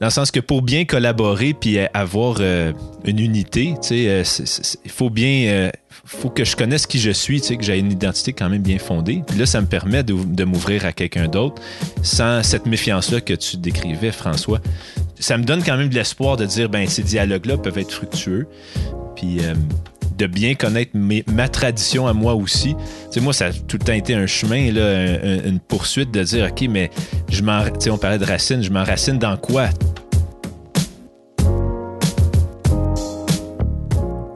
Dans le sens que pour bien collaborer puis avoir une unité, il faut bien, faut que je connaisse qui je suis, que j'ai une identité quand même bien fondée. Puis là, ça me permet de, de m'ouvrir à quelqu'un d'autre sans cette méfiance-là que tu décrivais, François. Ça me donne quand même de l'espoir de dire, ben ces dialogues-là peuvent être fructueux. Puis de bien connaître ma tradition à moi aussi. Tu sais, moi, ça a tout le temps été un chemin, une poursuite de dire, OK, mais je m'en, on parlait de racines, je m'enracine dans quoi?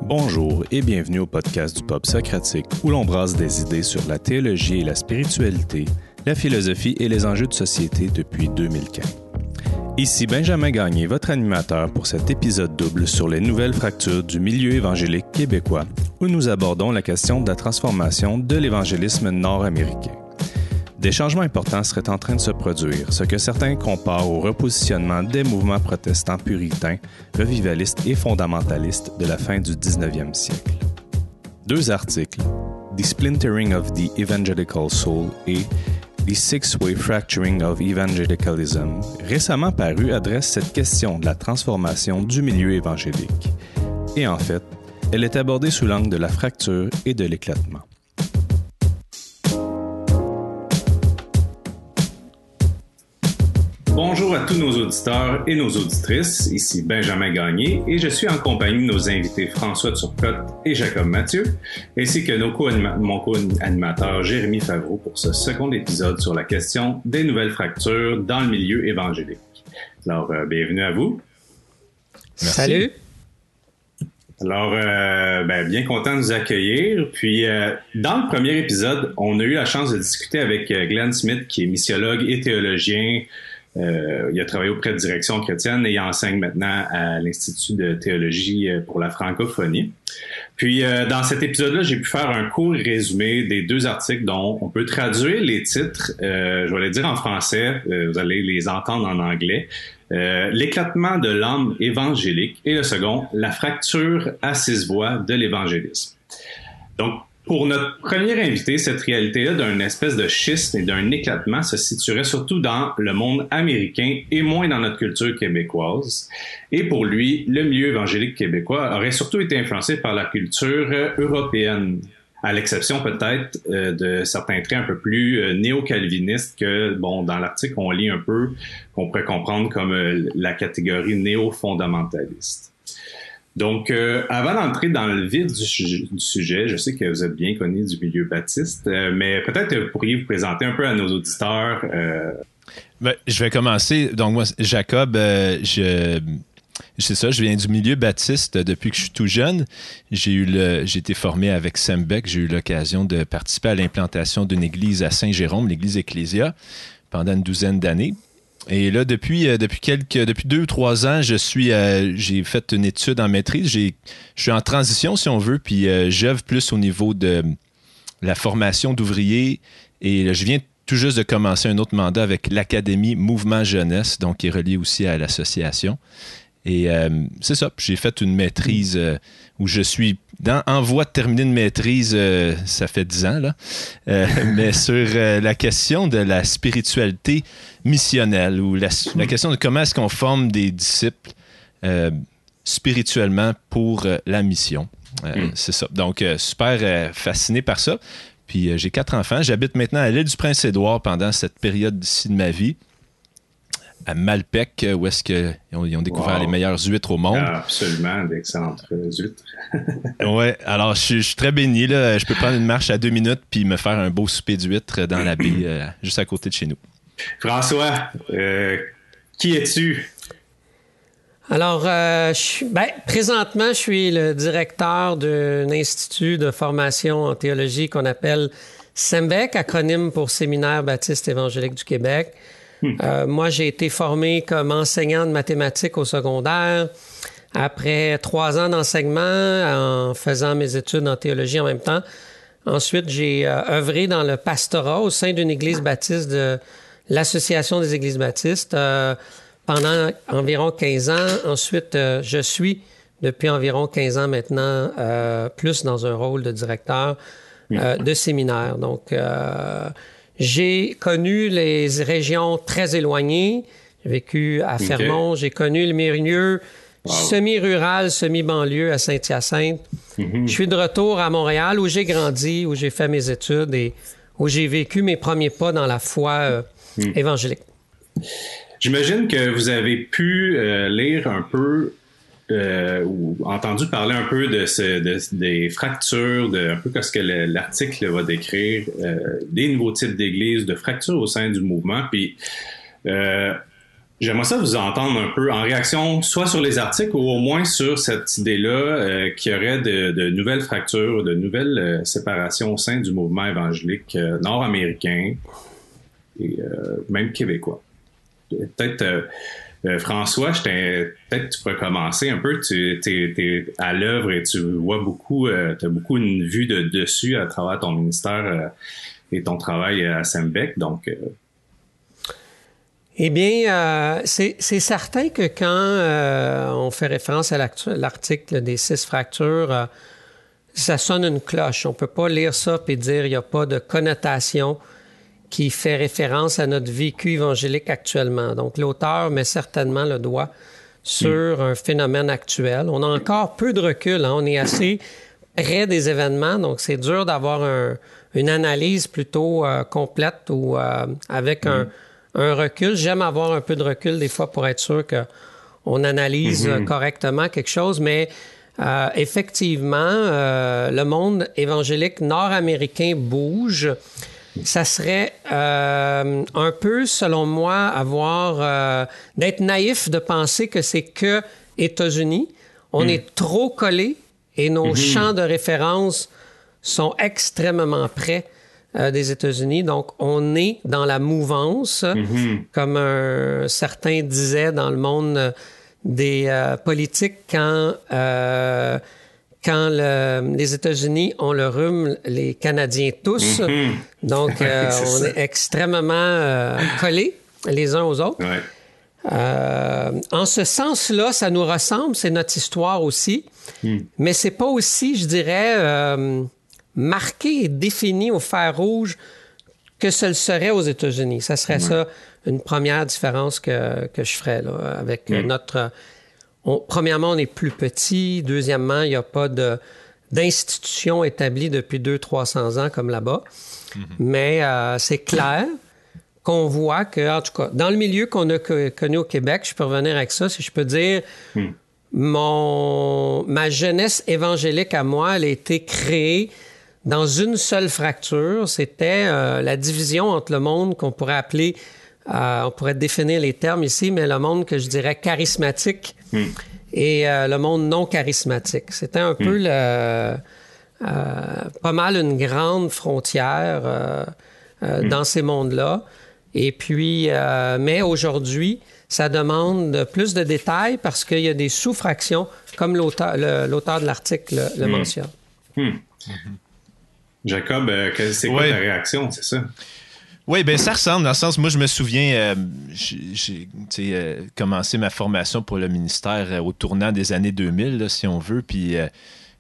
Bonjour et bienvenue au podcast du Pop Socratique où l'on brasse des idées sur la théologie et la spiritualité, la philosophie et les enjeux de société depuis 2015. Ici Benjamin Gagné, votre animateur pour cet épisode double sur les nouvelles fractures du milieu évangélique québécois, où nous abordons la question de la transformation de l'évangélisme nord-américain. Des changements importants seraient en train de se produire, ce que certains comparent au repositionnement des mouvements protestants puritains, revivalistes et fondamentalistes de la fin du 19e siècle. Deux articles, The Splintering of the Evangelical Soul et The Six-Way Fracturing of Evangelicalism, récemment paru, adresse cette question de la transformation du milieu évangélique. Et en fait, elle est abordée sous l'angle de la fracture et de l'éclatement. Bonjour à tous nos auditeurs et nos auditrices. Ici Benjamin Gagné et je suis en compagnie de nos invités François Turcotte et Jacob Mathieu, ainsi que nos co mon co-animateur Jérémy Favreau pour ce second épisode sur la question des nouvelles fractures dans le milieu évangélique. Alors, euh, bienvenue à vous. Salut. Alors, euh, ben, bien content de vous accueillir. Puis, euh, dans le premier épisode, on a eu la chance de discuter avec Glenn Smith, qui est missiologue et théologien, euh, il a travaillé auprès de Direction chrétienne et il enseigne maintenant à l'Institut de théologie euh, pour la francophonie. Puis, euh, dans cet épisode-là, j'ai pu faire un court résumé des deux articles dont on peut traduire les titres. je vais les dire en français, vous allez les entendre en anglais. L'éclatement de l'homme évangélique et le second, la fracture à six voix de l'évangélisme. Donc, pour notre premier invité, cette réalité-là d'un espèce de schisme et d'un éclatement se situerait surtout dans le monde américain et moins dans notre culture québécoise. Et pour lui, le milieu évangélique québécois aurait surtout été influencé par la culture européenne à l'exception peut-être euh, de certains traits un peu plus euh, néo-calvinistes que, bon, dans l'article, on lit un peu, qu'on pourrait comprendre comme euh, la catégorie néo-fondamentaliste. Donc, euh, avant d'entrer dans le vif du, sujet, je sais que vous êtes bien connu du milieu baptiste, euh, mais peut-être vous pourriez vous présenter un peu à nos auditeurs. Euh. Ben, je vais commencer. Donc, moi, Jacob, je. C'est ça, je viens du milieu baptiste depuis que je suis tout jeune. J'ai eu le, j'ai été formé avec Sembec. J'ai eu l'occasion de participer à l'implantation d'une église à Saint-Jérôme, l'église Ecclésia, pendant une douzaine d'années. Et là, depuis, euh, depuis quelques, depuis deux ou trois ans, je suis, euh, j'ai fait une étude en maîtrise. J'ai, je suis en transition, si on veut, puis euh, j'œuvre plus au niveau de la formation d'ouvriers. Et je viens tout juste de commencer un autre mandat avec l'Académie Mouvement Jeunesse, donc qui est relié aussi à l'association. Et c'est ça, j'ai fait une maîtrise où je suis dans, en voie de terminer une maîtrise, ça fait dix ans, là, mais sur la question de la spiritualité missionnelle ou la, question de comment est-ce qu'on forme des disciples euh, spirituellement pour euh, la mission. Euh, hmm. C'est ça. Donc, super fasciné par ça. Puis j'ai quatre enfants. J'habite maintenant à l'île du Prince-Édouard pendant cette période-ci de ma vie à Malpec, où est-ce qu'ils ont, ils ont découvert les meilleures huîtres au monde. Ah, absolument, d'excellentes huîtres. ouais, alors je, suis très béni. Là. Je peux prendre une marche à deux minutes puis me faire un beau souper d'huîtres dans la baie, juste à côté de chez nous. François, euh, qui es-tu? Alors, euh, ben, présentement, je suis le directeur d'un institut de formation en théologie qu'on appelle SEMBEC, acronyme pour Séminaire baptiste évangélique du Québec. Euh, moi, j'ai été formé comme enseignant de mathématiques au secondaire. Après trois ans d'enseignement, en faisant mes études en théologie en même temps, ensuite, j'ai œuvré dans le pastorat au sein d'une église baptiste de l'Association des Églises baptistes euh, pendant environ 15 ans. Ensuite, euh, je suis depuis environ 15 ans maintenant euh, plus dans un rôle de directeur de séminaire. Donc, j'ai connu les régions très éloignées. J'ai vécu à Fermont, j'ai connu le milieu semi-rural, semi-banlieue à Saint-Hyacinthe. Mm-hmm. Je suis de retour à Montréal où j'ai grandi, où j'ai fait mes études et où j'ai vécu mes premiers pas dans la foi euh, mm. évangélique. J'imagine que vous avez pu euh, lire un peu euh, ou entendu parler un peu de, des fractures, un peu ce que l'article va décrire, des nouveaux types d'églises, de fractures au sein du mouvement. Puis J'aimerais ça vous entendre un peu en réaction, soit sur les articles ou au moins sur cette idée-là euh, qu'il y aurait de, nouvelles fractures, de nouvelles euh, séparations au sein du mouvement évangélique euh, nord-américain et même québécois. Peut-être, François, peut-être tu pourrais commencer un peu. Tu es, à l'œuvre et tu vois beaucoup, tu as beaucoup une vue de dessus à travers ton ministère et ton travail à Sembec. Donc, eh bien, euh, c'est certain que quand euh, on fait référence à l'article des six fractures, euh, ça sonne une cloche. On peut pas lire ça et dire il n'y a pas de connotation qui fait référence à notre vécu évangélique actuellement. Donc, l'auteur met certainement le doigt sur hmm. un phénomène actuel. On a encore peu de recul. Hein. On est assez près des événements, donc c'est dur d'avoir une analyse plutôt complète ou avec un hmm un recul. J'aime avoir un peu de recul des fois pour être sûr qu'on analyse mhm. correctement quelque chose, mais euh, effectivement, euh, le monde évangélique nord-américain bouge. Ça serait euh, un peu, selon moi, avoir d'être naïf de penser que c'est que États-Unis. On mhm. est trop collé et nos mhm. champs de référence sont extrêmement près euh, des États-Unis. Donc, on est dans la mouvance, mm-hmm. comme un certain disait dans le monde des euh, politiques quand euh, quand les États-Unis ont le rhume, les Canadiens tous. Mm-hmm. Donc, on est extrêmement collés les uns aux autres. en ce sens-là, ça nous ressemble, c'est notre histoire aussi, mm. mais c'est pas aussi, je dirais, marqué et défini au fer rouge que ce le serait aux États-Unis. Ça serait ça une première différence que, que je ferais là, avec mm. notre... premièrement, on est plus petit. Deuxièmement, il n'y a pas de d'institutions établies depuis 200-300 ans comme là-bas. Mm-hmm. Mais euh, c'est clair qu'on voit que, en tout cas, dans le milieu qu'on a connu au Québec, je peux revenir avec ça, si je peux dire, mm. mon, ma jeunesse évangélique à moi, elle a été créée dans une seule fracture. C'était euh, la division entre le monde qu'on pourrait appeler, euh, on pourrait définir les termes ici, mais le monde que je dirais charismatique hmm. et euh, le monde non charismatique. C'était un peu hmm. le, pas mal une grande frontière hmm. dans ces mondes-là. Et puis, mais aujourd'hui, ça demande plus de détails parce qu'il y a des sous-fractions, comme l'auteur de l'article le, mentionne. Jacob, euh, c'est quoi ta réaction, c'est ça? Oui, ben ça ressemble dans le sens, moi je me souviens, euh, j'ai euh, commencé ma formation pour le ministère au tournant des années 2000, si on veut, puis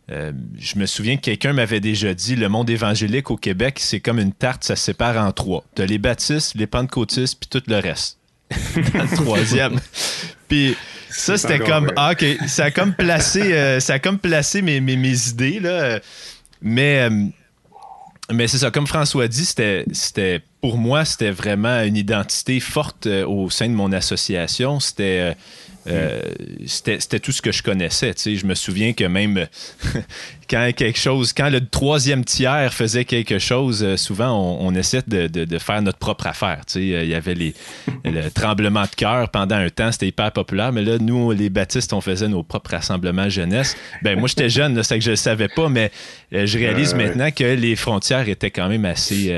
je me souviens que quelqu'un m'avait déjà dit, le monde évangélique au Québec, c'est comme une tarte, ça se sépare en trois. Tu les baptistes, les pentecôtistes, puis tout le reste. dans le troisième. puis ça, c'était comme, ah, OK, ça a comme placé, ça a comme placé mes, mes, mes idées, là. Mais mais c'est ça, comme François dit, c'était pour moi, c'était vraiment une identité forte euh, au sein de mon association. C'était euh, euh, c'était tout ce que je connaissais. Je me souviens que même quand quelque chose, quand le troisième tiers faisait quelque chose, euh, souvent on, essaie de, faire notre propre affaire. Il y avait les, le tremblement de cœur pendant un temps, c'était hyper populaire, mais là, nous, les baptistes, on faisait nos propres rassemblements jeunesse. Ben moi, j'étais jeune, c'est que je ne savais pas, mais euh, je réalise maintenant que les frontières étaient quand même assez,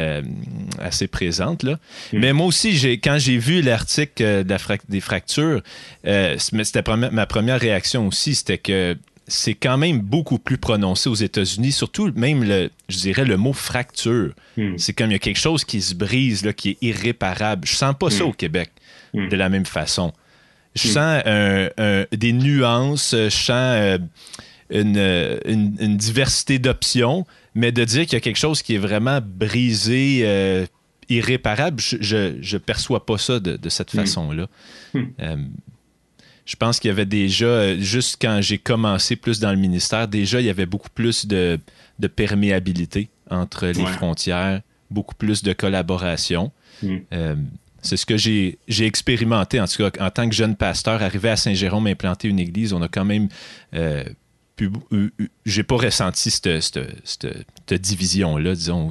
assez présentes. Là. Mm. Mais moi aussi, quand j'ai vu l'article des fractures, c'était ma première réaction aussi, c'était que c'est quand même beaucoup plus prononcé aux États-Unis, surtout même, le, je dirais, le mot fracture. Hmm. C'est comme il y a quelque chose qui se brise, là, qui est irréparable. Je sens pas ça hmm. au Québec hmm. de la même façon. Je sens des nuances, je sens euh, une, diversité d'options, mais de dire qu'il y a quelque chose qui est vraiment brisé, euh, irréparable, je, je, perçois pas ça de, cette façon-là. Euh, je pense qu'il y avait déjà, euh, juste quand j'ai commencé plus dans le ministère, déjà, il y avait beaucoup plus de, perméabilité entre les frontières, beaucoup plus de collaboration. Hmm. Euh, c'est ce que j'ai expérimenté, en tout cas, en tant que jeune pasteur, arrivé à Saint-Jérôme, implanter une église, on a quand même j'ai pas ressenti cette, division-là, disons.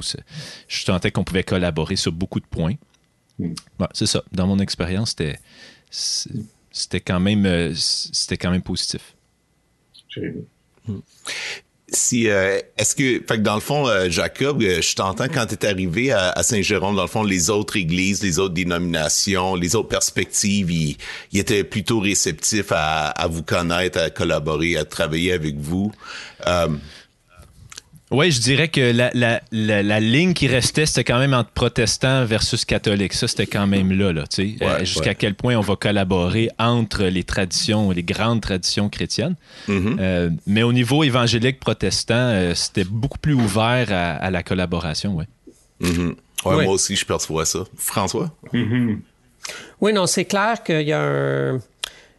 Je sentais qu'on pouvait collaborer sur beaucoup de points. Hmm. c'est ça. Dans mon expérience, c'était, c'était quand même euh, c'était quand même positif. Si euh, est-ce que fait que dans le fond euh, Jacob euh, je t'entends quand tu es arrivé à, Saint-Jérôme dans le fond les autres églises les autres dénominations les autres perspectives ils, étaient plutôt réceptifs à, à, vous connaître à collaborer à travailler avec vous oui, je dirais que la, la, la, ligne qui restait, c'était quand même entre protestants versus catholiques. Ça, c'était quand même là, là tu sais. Euh, jusqu'à quel point on va collaborer entre les traditions, les grandes traditions chrétiennes. Mm-hmm. Euh, mais au niveau évangélique protestant, euh, c'était beaucoup plus ouvert à, la collaboration, ouais. Mm-hmm. Moi aussi, je perçois ça. François? Mm-hmm. Oui, non, c'est clair qu'il y a un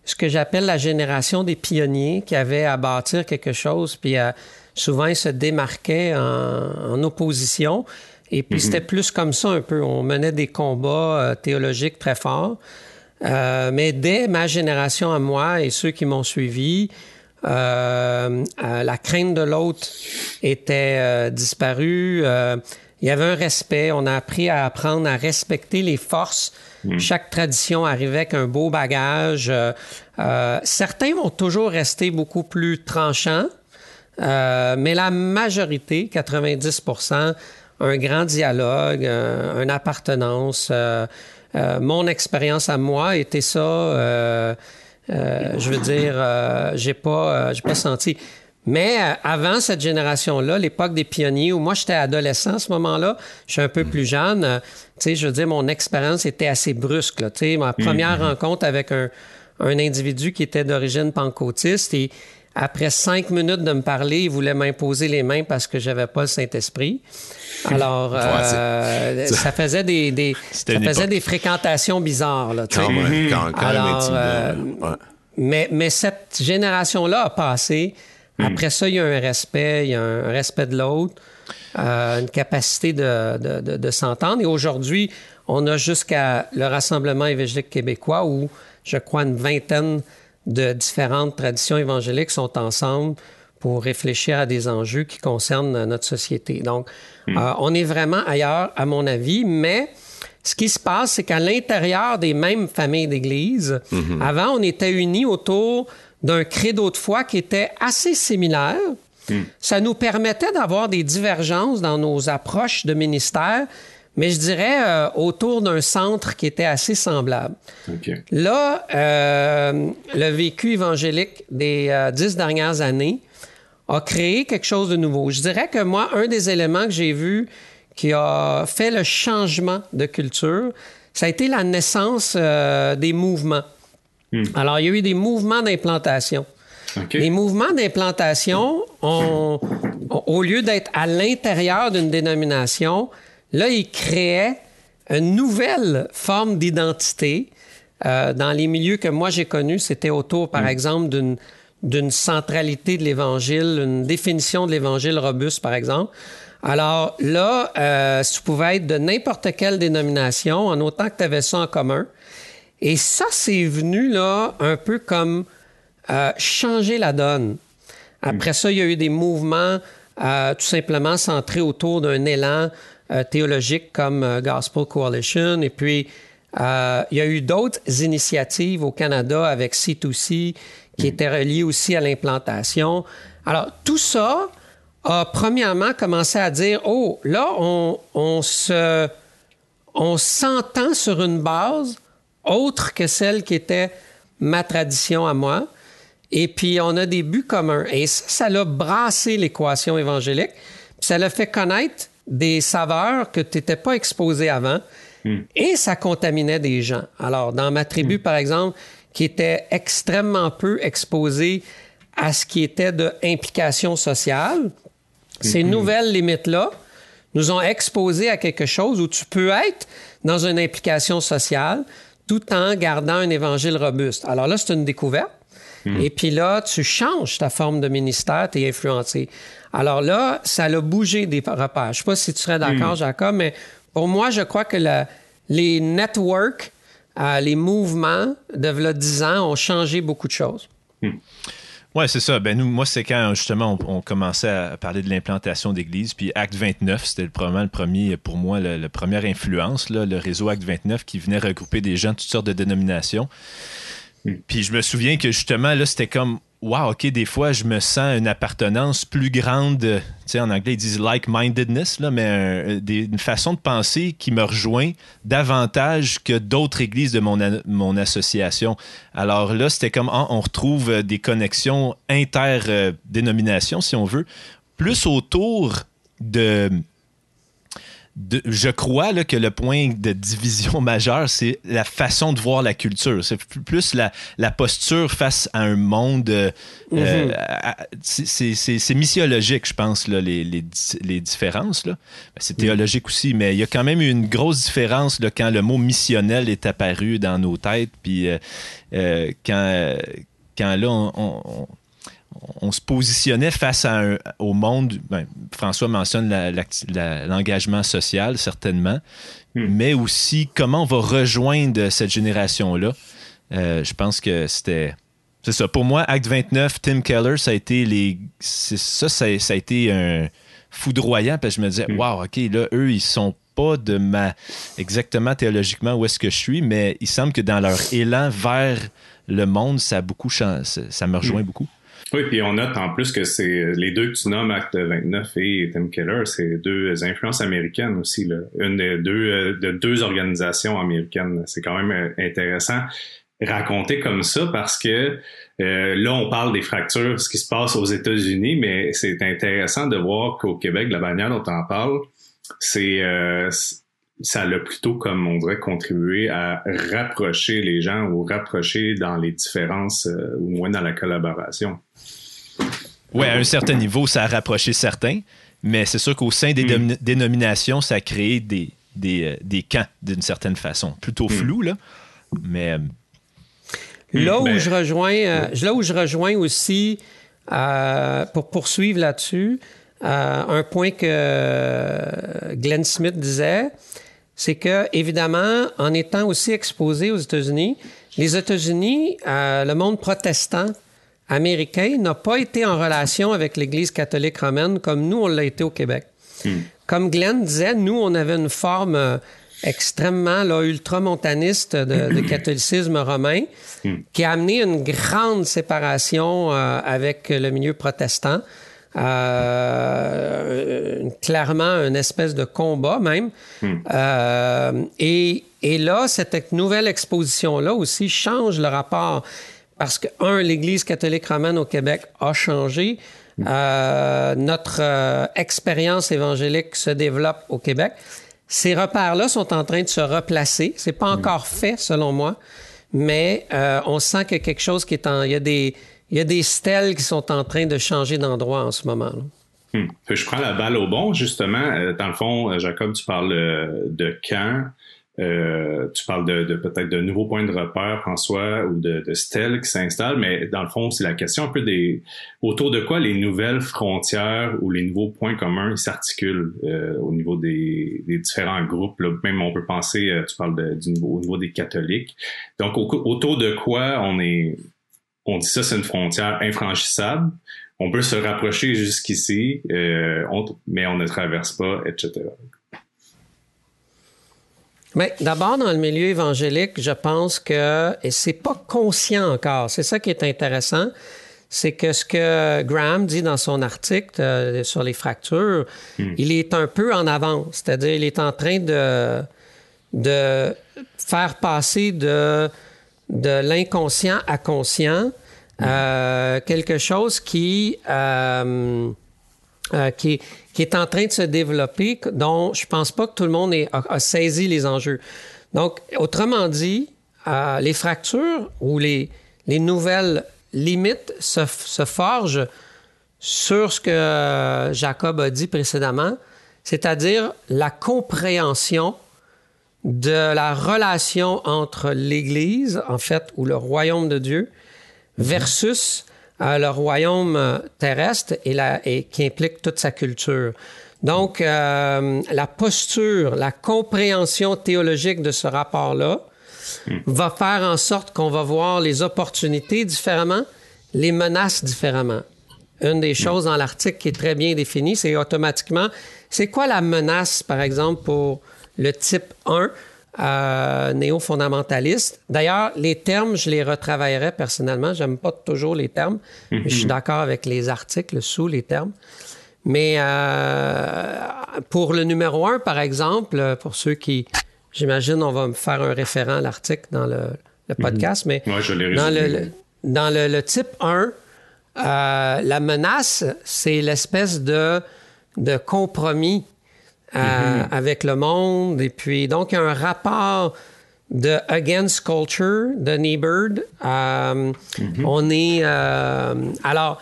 ce que j'appelle la génération des pionniers qui avaient à bâtir quelque chose, puis à souvent, ils se démarquaient en, opposition. Et puis, mhm. c'était plus comme ça un peu. On menait des combats euh, théologiques très forts. Euh, mais dès ma génération à moi et ceux qui m'ont suivi, euh, la crainte de l'autre était disparue. il y avait un respect. On a appris à apprendre à respecter les forces. Mhm. Chaque tradition arrivait avec un beau bagage. certains vont toujours rester beaucoup plus tranchants. Euh, mais la majorité, 90% un grand dialogue, une appartenance. Euh, euh, mon expérience à moi était ça. je veux dire, j'ai pas, j'ai pas senti. Mais avant cette génération-là, l'époque des pionniers, où moi j'étais adolescent à ce moment-là, je suis un peu plus jeune, tu sais, je veux dire, mon expérience était assez brusque. Tu sais, ma première mm-hmm. rencontre avec un, un individu qui était d'origine pancotiste et après cinq minutes de me parler, il voulait m'imposer les mains parce que j'avais pas le Saint-Esprit. Alors, euh, ça faisait des, ça faisait des fréquentations bizarres. Là, quand même, quand, Alors, euh, mais, mais cette génération-là a passé. Hmm. Après ça, il y a un respect, il y a un respect de l'autre, euh, une capacité de, de, de s'entendre. Et aujourd'hui, on a jusqu'à le Rassemblement évangélique québécois où, je crois, une vingtaine de différentes traditions évangéliques sont ensemble pour réfléchir à des enjeux qui concernent notre société. Donc, hmm. euh, on est vraiment ailleurs, à mon avis, mais ce qui se passe, c'est qu'à l'intérieur des mêmes familles d'églises, hmm. avant, on était unis autour d'un credo de foi qui était assez similaire. Hmm. Ça nous permettait d'avoir des divergences dans nos approches de ministère, mais je dirais euh, autour d'un centre qui était assez semblable. Là, euh, le vécu évangélique des euh, dix dernières années a créé quelque chose de nouveau. Je dirais que moi, un des éléments que j'ai vu qui a fait le changement de culture, ça a été la naissance des mouvements. Hmm. Alors, il y a eu des mouvements d'implantation. Les mouvements d'implantation, au lieu d'être à l'intérieur d'une dénomination, Là, il créait une nouvelle forme d'identité. Euh, dans les milieux que moi j'ai connus, c'était autour, par mm. exemple, d'une d'une centralité de l'Évangile, une définition de l'Évangile robuste, par exemple. Alors là, euh, ça pouvait être de n'importe quelle dénomination, en autant que tu avais ça en commun. Et ça, c'est venu là un peu comme euh, changer la donne. Après mm. ça, il y a eu des mouvements euh, tout simplement centrés autour d'un élan théologiques comme euh, Gospel Coalition. Et puis, euh, il y a eu d'autres initiatives au Canada avec C2C qui étaient reliées aussi à l'implantation. Alors, tout ça a premièrement commencé à dire, oh, là, on, on se, on s'entend sur une base autre que celle qui était ma tradition à moi. Et puis, on a des buts communs. Et ça, ça l'a brassé l'équation évangélique. Puis ça l'a fait connaître des saveurs que tu n'étais pas exposé avant hmm. et ça contaminait des gens. Alors, dans ma tribu, hmm. par exemple, qui était extrêmement peu exposée à ce qui était de implication sociale, ces hmm. nouvelles limites-là nous ont exposés à quelque chose où tu peux être dans une implication sociale tout en gardant un évangile robuste. Alors là, c'est une découverte. Hmm. Et puis là, tu changes ta forme de ministère, tu es influencé. Alors là, ça a bougé des repères. Je ne sais pas si tu serais d'accord, hmm. Jacob, mais pour moi, je crois que les networks, euh, les mouvements de là, 10 ans ont changé beaucoup de choses. Hmm. Oui, c'est ça. Ben, nous, moi, c'est quand justement on, commençait à parler de l'implantation d'églises. Puis Acte 29, c'était probablement le premier, pour moi, la première influence, là, le réseau Acte 29 qui venait regrouper des gens de toutes sortes de dénominations. Hmm. Puis je me souviens que justement, là, c'était comme wow, OK, des fois, je me sens une appartenance plus grande, tu sais, en anglais, ils disent like-mindedness, là, mais une façon de penser qui me rejoint davantage que d'autres églises de mon, mon association. Alors là, c'était comme, ah, on retrouve des connexions inter-dénominations, si on veut, plus autour de je crois là, que le point de division majeur, c'est la façon de voir la culture. C'est plus la, la, posture face à un monde. Euh, euh, mm-hmm. c'est missiologique, je pense, là, les, les, les différences. Ben, c'est théologique aussi, mais il y a quand même une grosse différence là, quand le mot missionnel est apparu dans nos têtes. Puis euh, quand, quand là, on on se positionnait face au monde. Ben, François mentionne l'engagement social, certainement, hmm. mais aussi comment on va rejoindre cette génération-là. Euh, je pense que c'était. C'est ça. Pour moi, Acte 29, Tim Keller, ça a été les. Ça, ça, a été un foudroyant parce que je me disais, hmm. wow, OK, là, eux, ils sont pas de ma. exactement théologiquement où est-ce que je suis, mais il semble que dans leur élan vers le monde, ça a beaucoup changé. Ça me rejoint hmm. beaucoup. Oui, puis on note en plus que c'est les deux que tu nommes, Act 29 et Tim Keller, c'est deux influences américaines aussi. Là. Une des deux, euh, de deux organisations américaines. C'est quand même euh, intéressant raconter comme ça parce que euh, là, on parle des fractures, ce qui se passe aux États-Unis, mais c'est intéressant de voir qu'au Québec, la manière dont on en parle, c'est ça a plutôt, comme on dirait, contribué à rapprocher les gens ou rapprocher dans les différences ou moins dans la collaboration. Oui, à un certain niveau, ça a rapproché certains, mais c'est sûr qu'au sein des hmm. dénominations, ça a créé des, des, euh, camps d'une certaine façon. Plutôt hmm. flou, là, mais... Euh, là, où je rejoins, euh, là où je rejoins aussi, pour poursuivre là-dessus, un point que Glenn Smith disait, c'est que, évidemment, en étant aussi exposé aux États-Unis, les États-Unis, le monde protestant américain n'a pas été en relation avec l'Église catholique romaine comme nous, on l'a été au Québec. Hmm. Comme Glenn disait, nous, on avait une forme euh, extrêmement là, ultramontaniste de, catholicisme romain hmm. qui a amené une grande séparation euh, avec le milieu protestant. Euh, clairement une espèce de combat même. Hmm. et, et, là, cette nouvelle exposition-là aussi change le rapport parce que, un, l'Église catholique romaine au Québec a changé. Euh, notre euh, expérience évangélique se développe au Québec. Ces repères-là sont en train de se replacer. C'est pas encore fait, selon moi, mais euh, on sent a quelque chose qui est en... Il y a des, il y a des stèles qui sont en train de changer d'endroit en ce moment. Hmm. Je prends la balle au bon, justement. Dans le fond, Jacob, tu parles de quand euh, tu parles de, de peut-être de nouveaux points de repère, François, ou de, de stèles qui s'installent, mais dans le fond, c'est la question un peu des autour de quoi les nouvelles frontières ou les nouveaux points communs s'articulent euh, au niveau des, différents groupes. Même on peut penser, euh, tu parles de, du au niveau des catholiques. Donc autour de quoi on est, on dit ça, c'est une frontière infranchissable. On peut se rapprocher jusqu'ici, mais on ne traverse pas, etc. Mais d'abord, dans le milieu évangélique, je pense que, et c'est pas conscient encore, c'est ça qui est intéressant, c'est que ce que Graham dit dans son article euh, sur les fractures, hmm. il est un peu en avance, c'est-à-dire il est en train de, de faire passer de, de l'inconscient à conscient euh, quelque chose qui, euh, qui, qui est en train de se développer, dont je pense pas que tout le monde a, saisi les enjeux. Donc, autrement dit, euh, les fractures ou les, les nouvelles limites se, forgent sur ce que Jacob a dit précédemment, c'est-à-dire la compréhension de la relation entre l'Église, en fait, ou le royaume de Dieu, versus euh, le royaume euh, terrestre et, la, et qui implique toute sa culture. Donc, euh, la posture, la compréhension théologique de ce rapport-là va faire en sorte qu'on va voir les opportunités différemment, les menaces différemment. Une des choses dans l'article qui est très bien définie, c'est automatiquement, c'est quoi la menace, par exemple, pour le type 1 euh, néo-fondamentaliste. D'ailleurs, les termes, je les retravaillerai personnellement. J'aime pas toujours les termes, mais je suis d'accord avec les articles sous les termes. Mais euh, pour le numéro 1, par exemple, pour ceux qui, j'imagine, on va me faire un référent à l'article dans le, le podcast, mais Ouais, je dans, le, dans le, le type 1, euh, la menace, c'est l'espèce de, de compromis euh, avec le monde. Et puis, donc, il y a un rapport de Against Culture de Niebuhr. Euh, On est. euh, alors,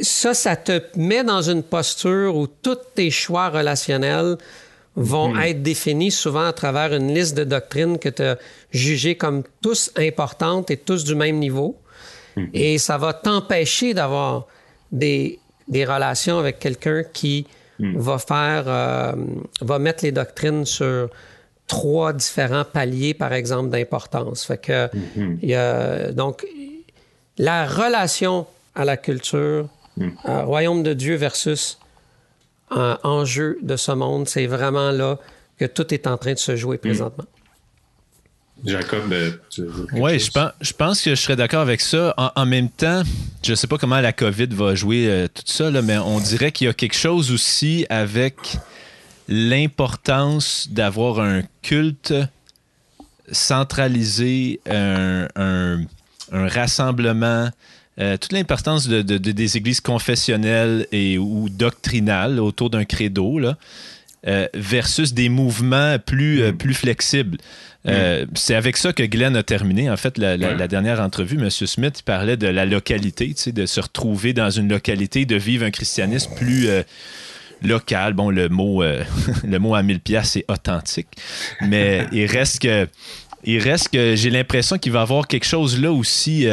ça, ça te met dans une posture où tous tes choix relationnels vont être définis souvent à travers une liste de doctrines que tu as jugées comme tous importantes et tous du même niveau. Et ça va t'empêcher d'avoir des, des relations avec quelqu'un qui va faire, euh, va mettre les doctrines sur trois différents paliers, par exemple, d'importance. Fait que, il y a, donc, la relation à la culture, euh, royaume de Dieu versus un enjeu de ce monde, c'est vraiment là que tout est en train de se jouer présentement. Jacob, euh, tu veux quelque Oui, je pense, je pense que je serais d'accord avec ça. En, en même temps, je ne sais pas comment la COVID va jouer euh, tout ça, là, mais on dirait qu'il y a quelque chose aussi avec l'importance d'avoir un culte centralisé, un, un- un rassemblement, euh, toute l'importance de, de- de- des églises confessionnelles et ou doctrinales autour d'un credo, là, euh, versus des mouvements plus, euh, plus flexibles. Euh, C'est avec ça que Glenn a terminé. En fait, la, la- Ouais. la dernière entrevue, M. Smith il parlait de la localité, de se retrouver dans une localité, de vivre un christianisme plus euh, local. Bon, le mot, le mot à 1000 pièces c'est authentique, mais il reste que, il reste que j'ai l'impression qu'il va y avoir quelque chose là aussi.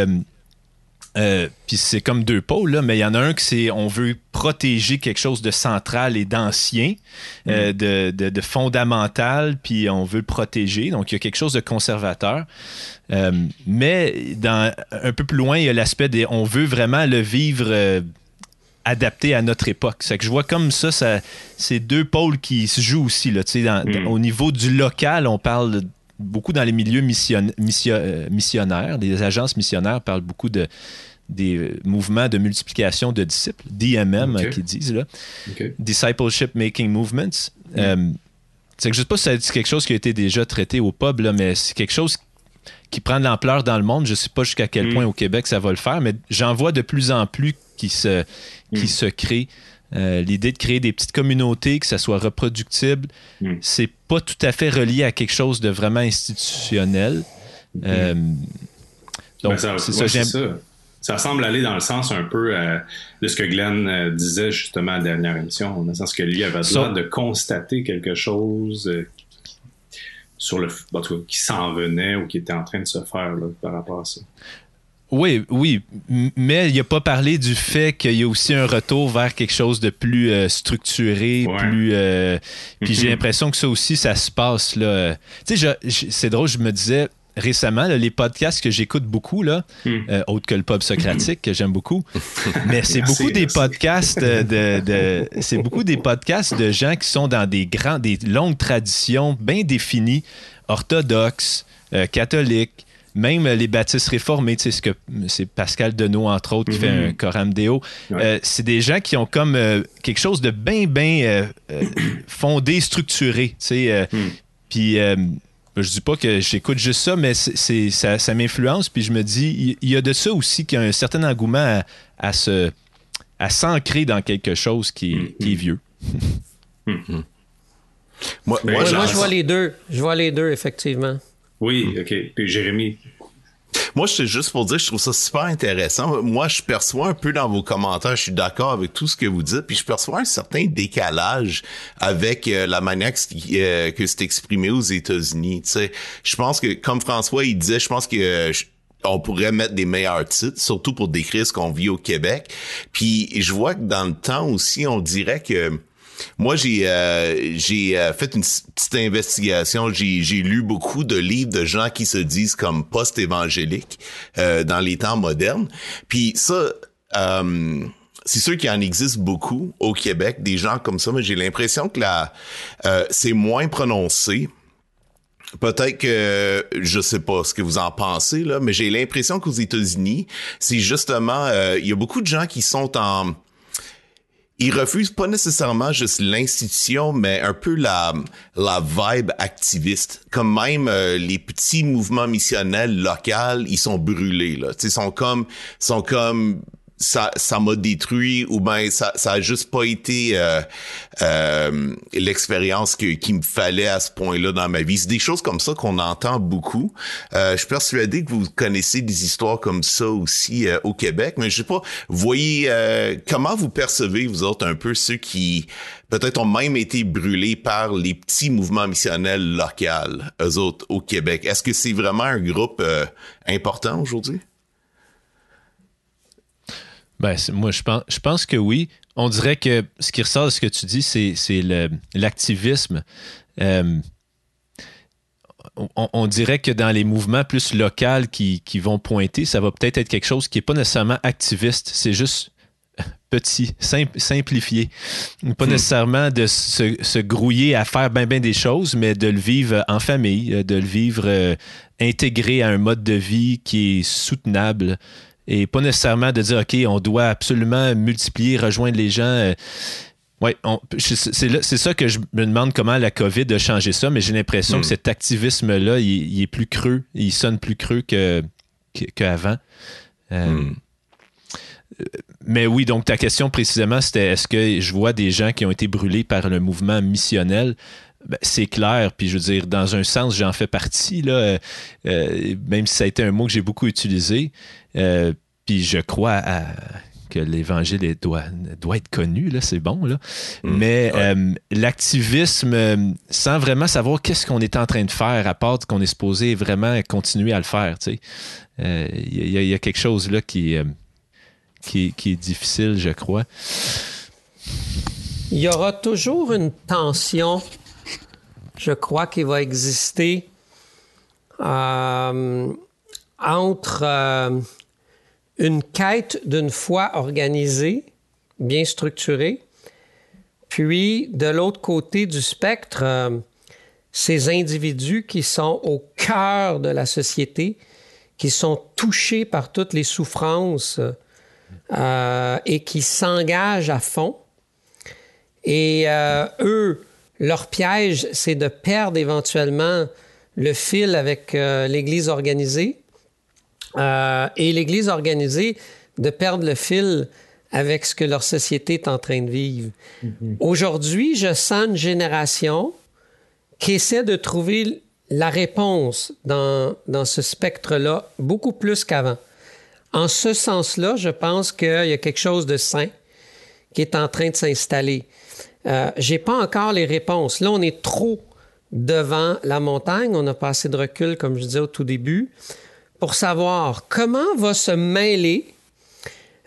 Euh, puis c'est comme deux pôles, là, mais il y en a un que c'est on veut protéger quelque chose de central et d'ancien, euh, de, de- de fondamental, puis on veut le protéger. Donc il y a quelque chose de conservateur. Euh, mais dans, un peu plus loin, il y a l'aspect des on veut vraiment le vivre adapté à notre époque. C'est que je vois comme ça, ça c'est deux pôles qui se jouent aussi. Là, dans- Mm. Au niveau du local, on parle beaucoup dans les milieux mission- mission- euh, missionnaires. Les agences missionnaires parlent beaucoup de des euh, mouvements de multiplication de disciples, DMM qu'ils disent, là. Discipleship Making Movements. Euh, c'est que je sais pas si c'est quelque chose qui a été déjà traité au pub, là, mais c'est quelque chose qui prend de l'ampleur dans le monde. Je sais pas jusqu'à quel Mm. point au Québec ça va le faire, mais j'en vois de plus en plus qui se, qui Mm. se créent. Euh, L'idée de créer des petites communautés, que ça soit reproductible, Mm. c'est pas tout à fait relié à quelque chose de vraiment institutionnel. Euh, donc, Ben, ça, c'est ouais, ça, semble aller dans le sens un peu euh, de ce que Glenn disait justement à la dernière émission, dans le sens que lui avait besoin de constater quelque chose qui- sur le, en tout cas, qui s'en venait ou qui était en train de se faire là, par rapport à ça. Oui, oui, mais il n'a pas parlé du fait qu'il y a aussi un retour vers quelque chose de plus euh, structuré, Ouais. plus. euh, puis j'ai l'impression que ça aussi, ça se passe là. Tu sais, c'est drôle, je me disais récemment, là, les podcasts que j'écoute beaucoup, là, Mm. euh, autre que le pub socratique que j'aime beaucoup, mais c'est Merci, beaucoup des podcasts de, c'est beaucoup des podcasts de gens qui sont dans des grands, des longues traditions bien définies, orthodoxes, catholiques, même les baptistes réformés, sais, ce que c'est Pascal Denot, entre autres, qui Mhm. fait un Coram Deo. Ouais. Euh, c'est des gens qui ont comme euh, quelque chose de bien, bien euh, euh, fondé, structuré, euh, Mm. Puis, euh, je dis pas que j'écoute juste ça, mais c'est, c'est- ça, ça m'influence. Puis je me dis, il y, a de ça aussi qu'il y a un certain engouement à, à se à s'ancrer dans quelque chose qui, est- qui est vieux. Moi, Ben, moi, moi, je vois les deux. Je vois les deux, effectivement. Oui, OK. Puis Jérémy, Moi, je juste pour dire, je trouve ça super intéressant. Moi, je perçois un peu dans vos commentaires, je suis d'accord avec tout ce que vous dites, puis je perçois un certain décalage avec euh, la manière que, euh, que c'est exprimé aux États-Unis. Tu sais, je pense que, comme François, il disait, je pense que euh, on pourrait mettre des meilleurs titres, surtout pour décrire ce qu'on vit au Québec. Puis je vois que dans le temps aussi, on dirait que moi, j'ai euh, j'ai euh, fait une petite investigation. J'ai j'ai lu beaucoup de livres de gens qui se disent comme post-évangéliques euh, dans les temps modernes. Puis ça, c'est sûr qu'il en existe beaucoup au Québec, des gens comme ça, mais j'ai l'impression que là, c'est moins prononcé. Peut-être que je sais pas ce que vous en pensez là, mais j'ai l'impression qu'aux États-Unis, c'est justement il y a beaucoup de gens qui sont en ils refusent pas nécessairement juste l'institution, mais un peu la, la vibe activiste. Comme même euh, les petits mouvements missionnels locaux, ils sont brûlés là. Ils sont comme, sont comme ça ça m'a détruit ou ben ça ça a juste pas été euh, euh, l'expérience que qu'il me fallait à ce point-là dans ma vie. C'est des choses comme ça qu'on entend beaucoup. Euh, je suis persuadé que vous connaissez des histoires comme ça aussi euh, au Québec, mais je sais pas, voyez euh, comment vous percevez vous autres un peu ceux qui peut-être ont même été brûlés par les petits mouvements missionnels locaux, eux autres au Québec. Est-ce que c'est vraiment un groupe important aujourd'hui? Ben, moi, je pense, je pense que oui. On dirait que ce qui ressort de ce que tu dis, c'est, l'activisme. Euh, on, dirait que dans les mouvements plus locaux qui, vont pointer, ça va peut-être être quelque chose qui n'est pas nécessairement activiste. C'est juste petit, simplifié. Pas hmm. nécessairement de se, grouiller à faire bien ben des choses, mais de le vivre en famille, de le vivre euh, intégré à un mode de vie qui est soutenable et pas nécessairement de dire, OK, on doit absolument multiplier, rejoindre les gens. Euh, oui, c'est ça que je me demande comment la COVID a changé ça, mais j'ai l'impression que hmm. cet activisme-là, il, est plus creux, il sonne plus creux qu'avant. Euh, hmm. Mais oui, donc ta question précisément, c'était est-ce que je vois des gens qui ont été brûlés par le mouvement missionnel? Ben, c'est clair, puis je veux dire, dans un sens, j'en fais partie, là, euh, même si ça a été un mot que j'ai beaucoup utilisé. Euh, puis je crois que l'évangile doit, doit être connu, là, c'est bon. Là. Mm. Mais euh, l'activisme, sans vraiment savoir qu'est-ce qu'on est en train de faire, à part qu'on est supposé vraiment continuer à le faire, il y, a quelque chose là qui, qui, qui est difficile, je crois. Il y aura toujours une tension je crois qu'il va exister euh, entre euh, une quête d'une foi organisée, bien structurée, puis de l'autre côté du spectre, euh, ces individus qui sont au cœur de la société, qui sont touchés par toutes les souffrances et qui s'engagent à fond. Et eux, leur piège, c'est de perdre éventuellement le fil avec euh, l'Église organisée euh, et l'Église organisée de perdre le fil avec ce que leur société est en train de vivre. Mm-hmm. Aujourd'hui, je sens une génération qui essaie de trouver la réponse dans, dans ce spectre-là beaucoup plus qu'avant. En ce sens-là, je pense qu'il y a quelque chose de sain qui est en train de s'installer. Euh, j'ai pas encore les réponses. Là, on est trop devant la montagne. On n'a pas assez de recul, comme je disais au tout début, pour savoir comment va se mêler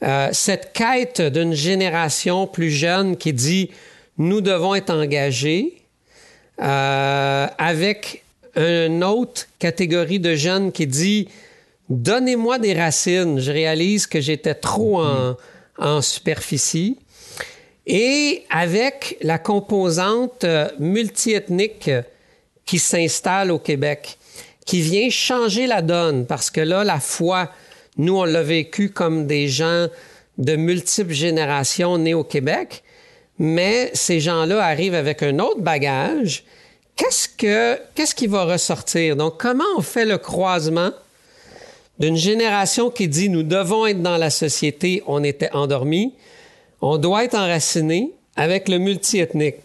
euh, cette quête d'une génération plus jeune qui dit nous devons être engagés euh, avec une autre catégorie de jeunes qui dit donnez-moi des racines. Je réalise que j'étais trop en, en superficie et avec la composante euh, multiethnique qui s'installe au Québec, qui vient changer la donne, parce que là, la foi, nous, on l'a vécu comme des gens de multiples générations nés au Québec, mais ces gens-là arrivent avec un autre bagage. Qu'est-ce, que, qu'est-ce qui va ressortir? Donc, comment on fait le croisement d'une génération qui dit nous devons être dans la société, on était endormis, on doit être enraciné avec le multiethnique.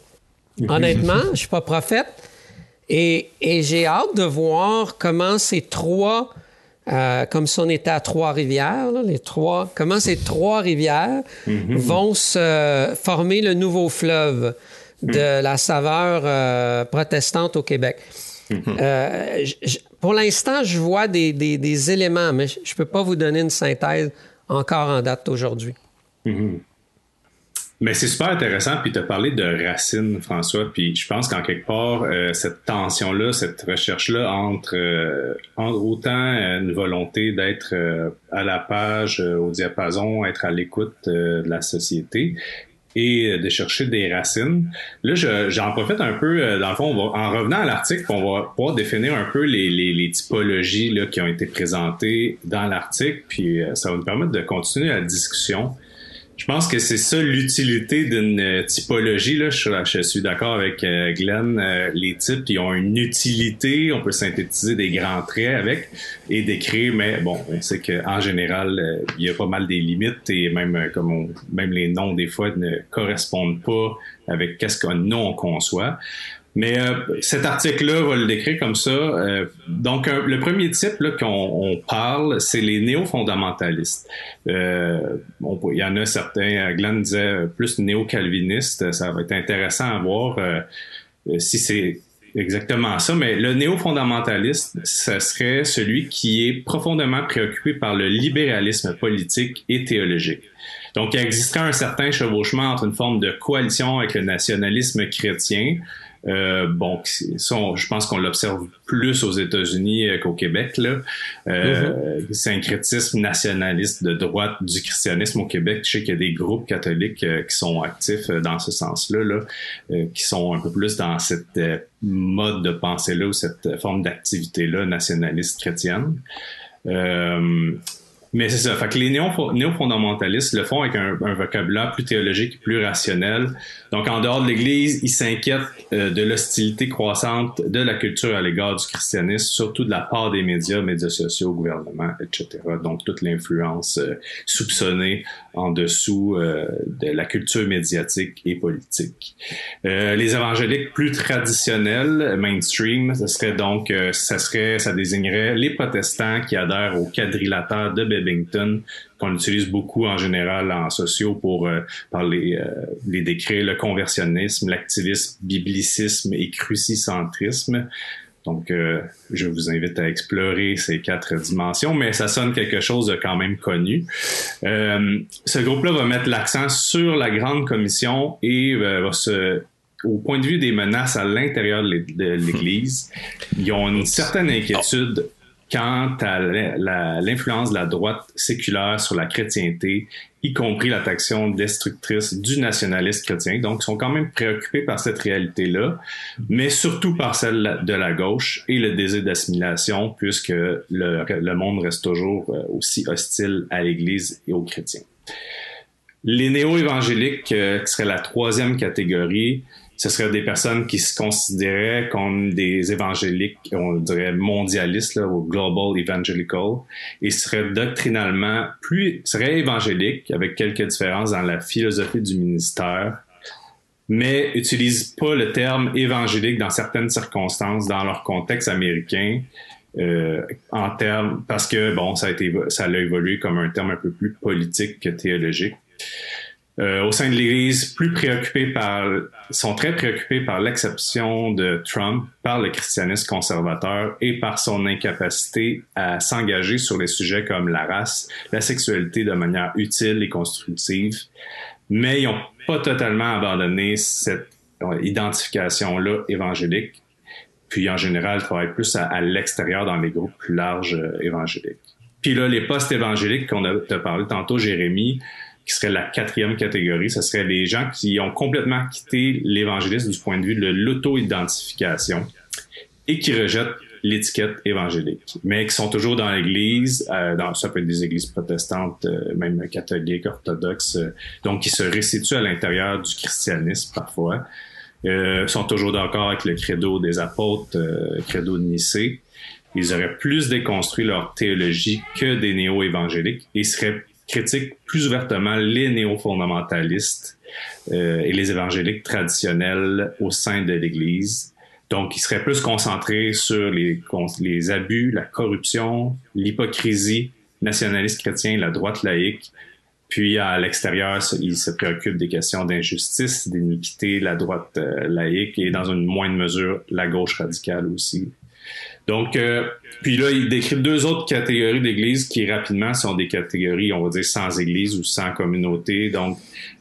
Honnêtement, je suis pas prophète et, j'ai hâte de voir comment ces trois euh, comme si on était à Trois-Rivières, les trois, comment ces Trois-Rivières mm-hmm. vont se former le nouveau fleuve de mm. la saveur euh, protestante au Québec. Mm-hmm. Euh, pour l'instant, je vois des, des, éléments, mais je ne peux pas vous donner une synthèse encore en date d'aujourd'hui. Mm-hmm. Mais c'est super intéressant, puis tu as parlé de racines, François, puis je pense qu'en quelque part, euh, cette tension-là, cette recherche-là entre, euh, autant une volonté d'être euh, à la page, au diapason, être à l'écoute de la société, et de chercher des racines. Là, j'en profite un peu, dans le fond, en revenant à l'article, on va pouvoir définir un peu les, les, les typologies là, qui ont été présentées dans l'article, puis ça va nous permettre de continuer la discussion. Je pense que c'est ça l'utilité d'une euh, typologie. Là. Je, suis d'accord avec euh, Glenn. Euh, les types, ils ont une utilité. On peut synthétiser des grands traits avec et décrire, mais bon, on sait qu'en général, il y a pas mal des limites et même comme même les noms des fois ne correspondent pas avec qu'est-ce qu'on nous on conçoit. Mais euh, cet article-là va le décrire comme ça. Euh, donc, le premier type qu'on parle, c'est les néo-fondamentalistes. Euh, il y en a certains, Glenn disait plus néo-calvinistes. Ça va être intéressant à voir si c'est exactement ça. Mais le néo-fondamentaliste, ce serait celui qui est profondément préoccupé par le libéralisme politique et théologique. Donc, il existerait un certain chevauchement entre une forme de coalition avec le nationalisme chrétien, euh, bon, je pense qu'on l'observe plus aux États-Unis euh, qu'au Québec. Là. Euh. Syncrétisme nationaliste de droite du christianisme au Québec. Je sais qu'il y a des groupes catholiques euh, qui sont actifs dans ce sens-là, là, qui sont un peu plus dans cette mode de pensée-là ou cette forme d'activité-là nationaliste chrétienne. Euh, mais c'est ça. Fait que les néo-fondamentalistes le font avec un, vocabulaire plus théologique, plus rationnel. Donc, en dehors de l'Église, ils s'inquiètent euh, de l'hostilité croissante de la culture à l'égard du christianisme, surtout de la part des médias, médias sociaux, gouvernements, etc. Donc, toute l'influence euh, soupçonnée en dessous euh, de la culture médiatique et politique. les évangéliques plus traditionnels, mainstream, ce serait donc, ça serait, ça désignerait les protestants qui adhèrent au quadrilatère de Bebington qu'on utilise beaucoup en général en sociaux pour euh, parler euh, les décrire le conversionnisme, l'activisme, biblicisme et crucicentrisme. Donc, euh, je vous invite à explorer ces quatre dimensions, mais ça sonne quelque chose de quand même connu. ce groupe-là va mettre l'accent sur la grande commission et va se au point de vue des menaces à l'intérieur de l'Église, ils ont une certaine inquiétude quant à l'influence de la droite séculaire sur la chrétienté, y compris l'attaque destructrice du nationaliste chrétien. Donc, ils sont quand même préoccupés par cette réalité-là, mais surtout par celle de la gauche et le désir d'assimilation, puisque le, le, monde reste toujours euh, aussi hostile à l'Église et aux chrétiens. Les néo-évangéliques, euh, qui serait la troisième catégorie, ce seraient des personnes qui se considéraient comme des évangéliques, on dirait mondialistes, là, ou global evangelical, et seraient doctrinalement plus, seraient évangéliques, avec quelques différences dans la philosophie du ministère, mais utilisent pas le terme évangélique dans certaines circonstances, dans leur contexte américain, euh, en termes, parce que, bon, ça a été, ça a évolué comme un terme un peu plus politique que théologique. Euh, au sein de l'Église, plus préoccupés par, sont très préoccupés par l'exception de Trump par le christianisme conservateur et par son incapacité à s'engager sur les sujets comme la race, la sexualité de manière utile et constructive. Mais ils n'ont pas totalement abandonné cette identification-là évangélique. Puis en général, ils travaillent plus à, l'extérieur dans les groupes plus larges euh, évangéliques. Puis là, les postes évangéliques qu'on a parlé tantôt, Jérémie, qui serait la quatrième catégorie. Ce serait les gens qui ont complètement quitté l'évangélisme du point de vue de l'auto-identification et qui rejettent l'étiquette évangélique, mais qui sont toujours dans l'Église, euh, dans, ça peut être des églises protestantes, euh, même catholiques, orthodoxes, euh, donc qui se restituent à l'intérieur du christianisme parfois, euh, sont toujours d'accord avec le credo des apôtres, credo de Nicée. Ils auraient plus déconstruit leur théologie que des néo-évangéliques et seraient critique plus ouvertement les néo-fondamentalistes euh, et les évangéliques traditionnels au sein de l'Église. Donc, il serait plus concentré sur les, abus, la corruption, l'hypocrisie nationaliste chrétien, la droite laïque. Puis à l'extérieur, il se préoccupe des questions d'injustice, d'iniquité, la droite euh, laïque et dans une moindre mesure la gauche radicale aussi. Donc, euh, puis là, il décrit deux autres catégories d'églises qui rapidement sont des catégories, on va dire, sans église ou sans communauté. Donc,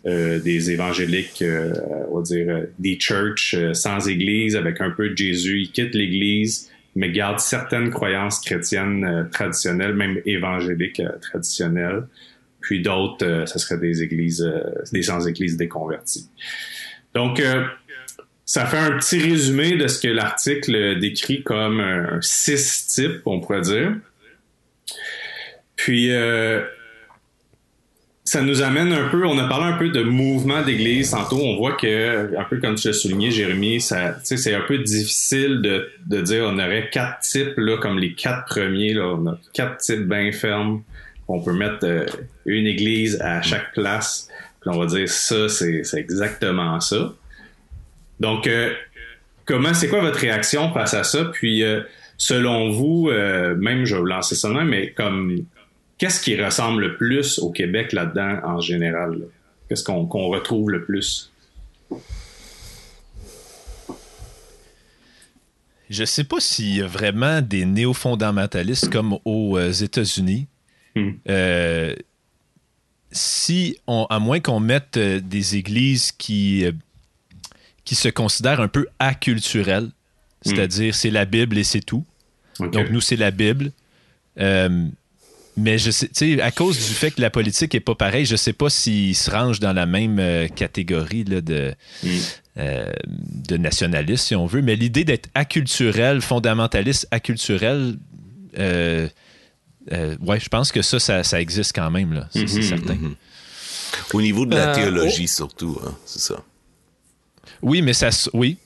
euh, des évangéliques, euh, on va dire, des churches sans église, avec un peu de Jésus. Ils quittent l'église, mais gardent certaines croyances chrétiennes traditionnelles, même évangéliques traditionnelles. Puis d'autres, ce serait des églises, des sans-églises déconverties. Donc, ça fait un petit résumé de ce que l'article décrit comme six types, on pourrait dire. Puis, euh, ça nous amène un peu, on a parlé un peu de mouvement d'église tantôt. On voit que, un peu comme tu l'as souligné, Jérémy, ça, c'est un peu difficile de, de dire on aurait quatre types, là, comme les quatre premiers, là, on a quatre types bien fermes. On peut mettre euh, une église à chaque place. Puis on va dire ça, c'est exactement ça. Donc, euh, comment, c'est quoi votre réaction face à ça? Puis, euh, selon vous, euh, même, je vais vous lancer ça même, mais comme, qu'est-ce qui ressemble le plus au Québec là-dedans en général? Qu'est-ce qu'on retrouve le plus? Je sais pas s'il y a vraiment des néo-fondamentalistes comme aux États-Unis. Hmm. si on, à moins qu'on mette des églises qui qui se considère un peu acculturel, c'est-à-dire c'est la Bible et c'est tout. Donc nous, c'est la Bible. Euh, mais je sais, à cause du fait que la politique est pas pareille, je sais pas s'ils se rangent dans la même euh, catégorie là, de, mm. euh, de nationalistes, si on veut. Mais l'idée d'être acculturel, fondamentaliste, acculturel, ouais, je pense que ça, ça, existe quand même, là. c'est mm-hmm, certain. Mm-hmm. Au niveau de la théologie, oh. surtout, hein, c'est ça. Oui, mais ça. Oui.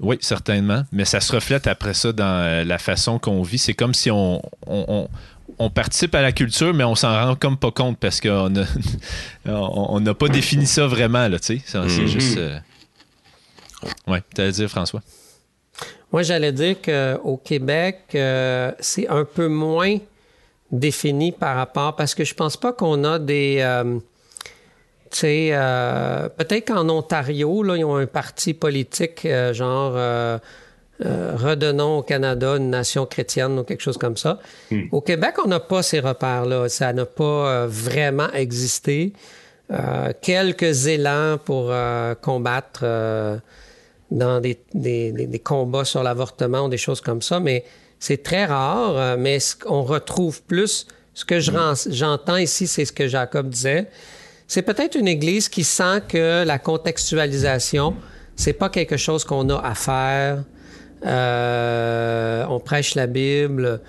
Oui, certainement. Mais ça se reflète après ça dans euh, la façon qu'on vit. C'est comme si on, on, participe à la culture, mais on s'en rend comme pas compte parce qu'on n'a on n'a pas défini ça vraiment, là, tu sais. C'est mm-hmm. juste. Euh, oui, tu allais dire, François? Moi, j'allais dire qu'au Québec, euh, c'est un peu moins défini par rapport, parce que je pense pas qu'on a des euh, peut-être qu'en Ontario, là, ils ont un parti politique euh, genre euh, redonnons au Canada une nation chrétienne ou quelque chose comme ça. Hmm. Au Québec, on n'a pas ces repères-là. Ça n'a pas vraiment existé. quelques élans pour combattre dans des, des, combats sur l'avortement ou des choses comme ça, mais c'est très rare. mais on retrouve plus. Ce que hmm. j'entends ici, c'est ce que Jacob disait c'est peut-être une Église qui sent que la contextualisation, c'est pas quelque chose qu'on a à faire. Euh, on prêche la Bible,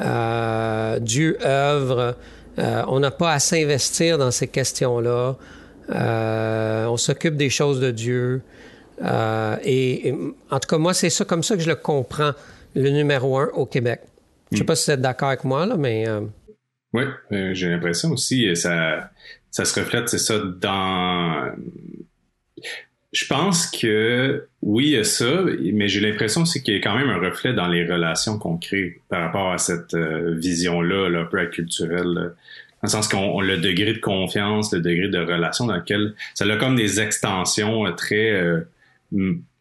euh, Dieu œuvre. Euh, on n'a pas à s'investir dans ces questions-là. on s'occupe des choses de Dieu. Et, en tout cas, moi, c'est ça comme ça que je le comprends, le numéro un au Québec. Je sais hmm. pas si vous êtes d'accord avec moi, là, mais... Oui, j'ai l'impression aussi, ça, ça se reflète, c'est ça, dans... Je pense que oui, il y a ça, mais j'ai l'impression aussi qu'il y a quand même un reflet dans les relations qu'on crée par rapport à cette euh, vision-là, là, un peu culturelle. Dans le sens qu'on le degré de confiance, le degré de relation dans lequel ça a comme des extensions euh, très euh,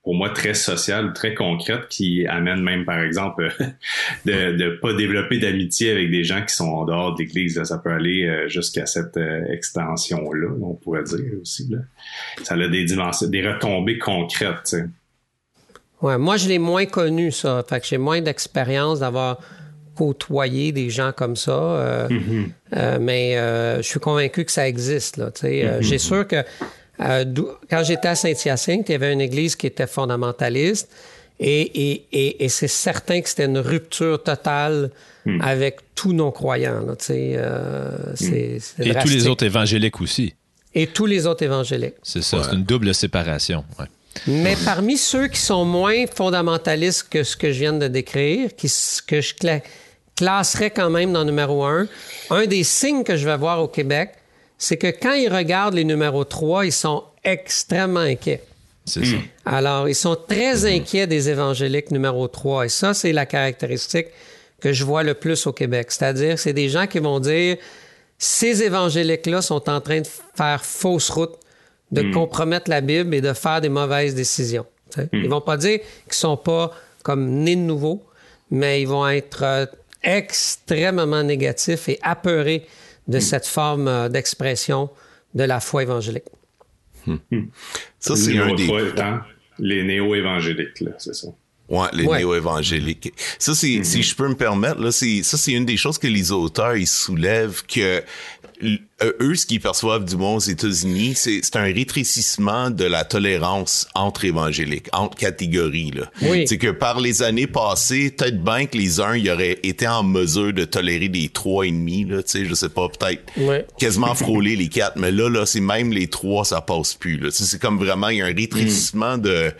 pour moi très sociale, très concrète, qui amène même, par exemple, de ne pas développer d'amitié avec des gens qui sont en dehors de l'Église. Ça peut aller euh, jusqu'à cette euh, extension-là, on pourrait dire aussi. Là. Ça a des dimensions, des retombées concrètes. Ouais, moi, je l'ai moins connu, ça. Fait que j'ai moins d'expérience d'avoir côtoyé des gens comme ça. Euh, mm-hmm. mais je suis convaincu que ça existe. Là, mm-hmm. J'ai sûr que euh, quand j'étais à Saint-Hyacinthe, il y avait une église qui était fondamentaliste et, c'est certain que c'était une rupture totale hmm. avec tous nos croyants. Euh, hmm. et tous les autres évangéliques aussi. Et tous les autres évangéliques. C'est ça, c'est une double séparation. Mais parmi ceux qui sont moins fondamentalistes que ce que je viens de décrire, qui, que je classerais quand même dans numéro un, un des signes que je vais voir au Québec, c'est que quand ils regardent les numéros 3, ils sont extrêmement inquiets. C'est ça. Alors, ils sont très inquiets des évangéliques numéro 3. Et ça, c'est la caractéristique que je vois le plus au Québec. C'est-à-dire, c'est des gens qui vont dire, ces évangéliques-là sont en train de faire fausse route, de compromettre la Bible et de faire des mauvaises décisions. T'sais. Ils vont pas dire qu'ils sont pas comme nés de nouveau, mais ils vont être euh, extrêmement négatifs et apeurés de cette forme euh, d'expression de la foi évangélique. Ça, c'est un des... étant les néo-évangéliques, là, c'est ça. Ouais, les Ouais. néo-évangéliques. Ça, c'est, si je peux me permettre, là, c'est, ça, c'est une des choses que les auteurs, ils soulèvent que, eux, ce qu'ils perçoivent du monde aux États-Unis, c'est, un rétrécissement de la tolérance entre évangéliques, entre catégories, là. Oui. C'est que par les années passées, peut-être bien que les uns, ils auraient été en mesure de tolérer des trois et demi, là, tu sais, je sais pas, peut-être Ouais. quasiment frôler les quatre, mais là, là, c'est même les trois, ça passe plus. Là. C'est comme vraiment, il y a un rétrécissement de...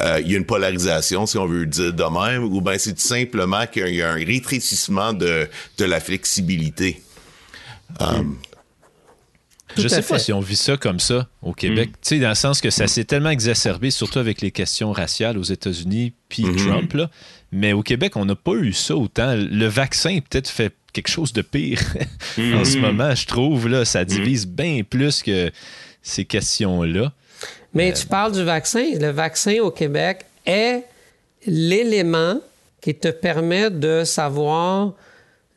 euh, il y a une polarisation, si on veut le dire de même, ou bien c'est tout simplement qu'il y a un rétrécissement de, de la flexibilité. Um, Je Tout sais à pas si on vit ça comme ça au Québec. Tu sais, dans le sens que ça s'est tellement exacerbé, surtout avec les questions raciales aux États-Unis, puis Trump, là. Mais au Québec, on n'a pas eu ça autant. Le vaccin, peut-être, fait quelque chose de pire en ce moment, je trouve. Là, ça divise bien plus que ces questions-là. Mais tu parles du vaccin. Le vaccin au Québec est l'élément qui te permet de savoir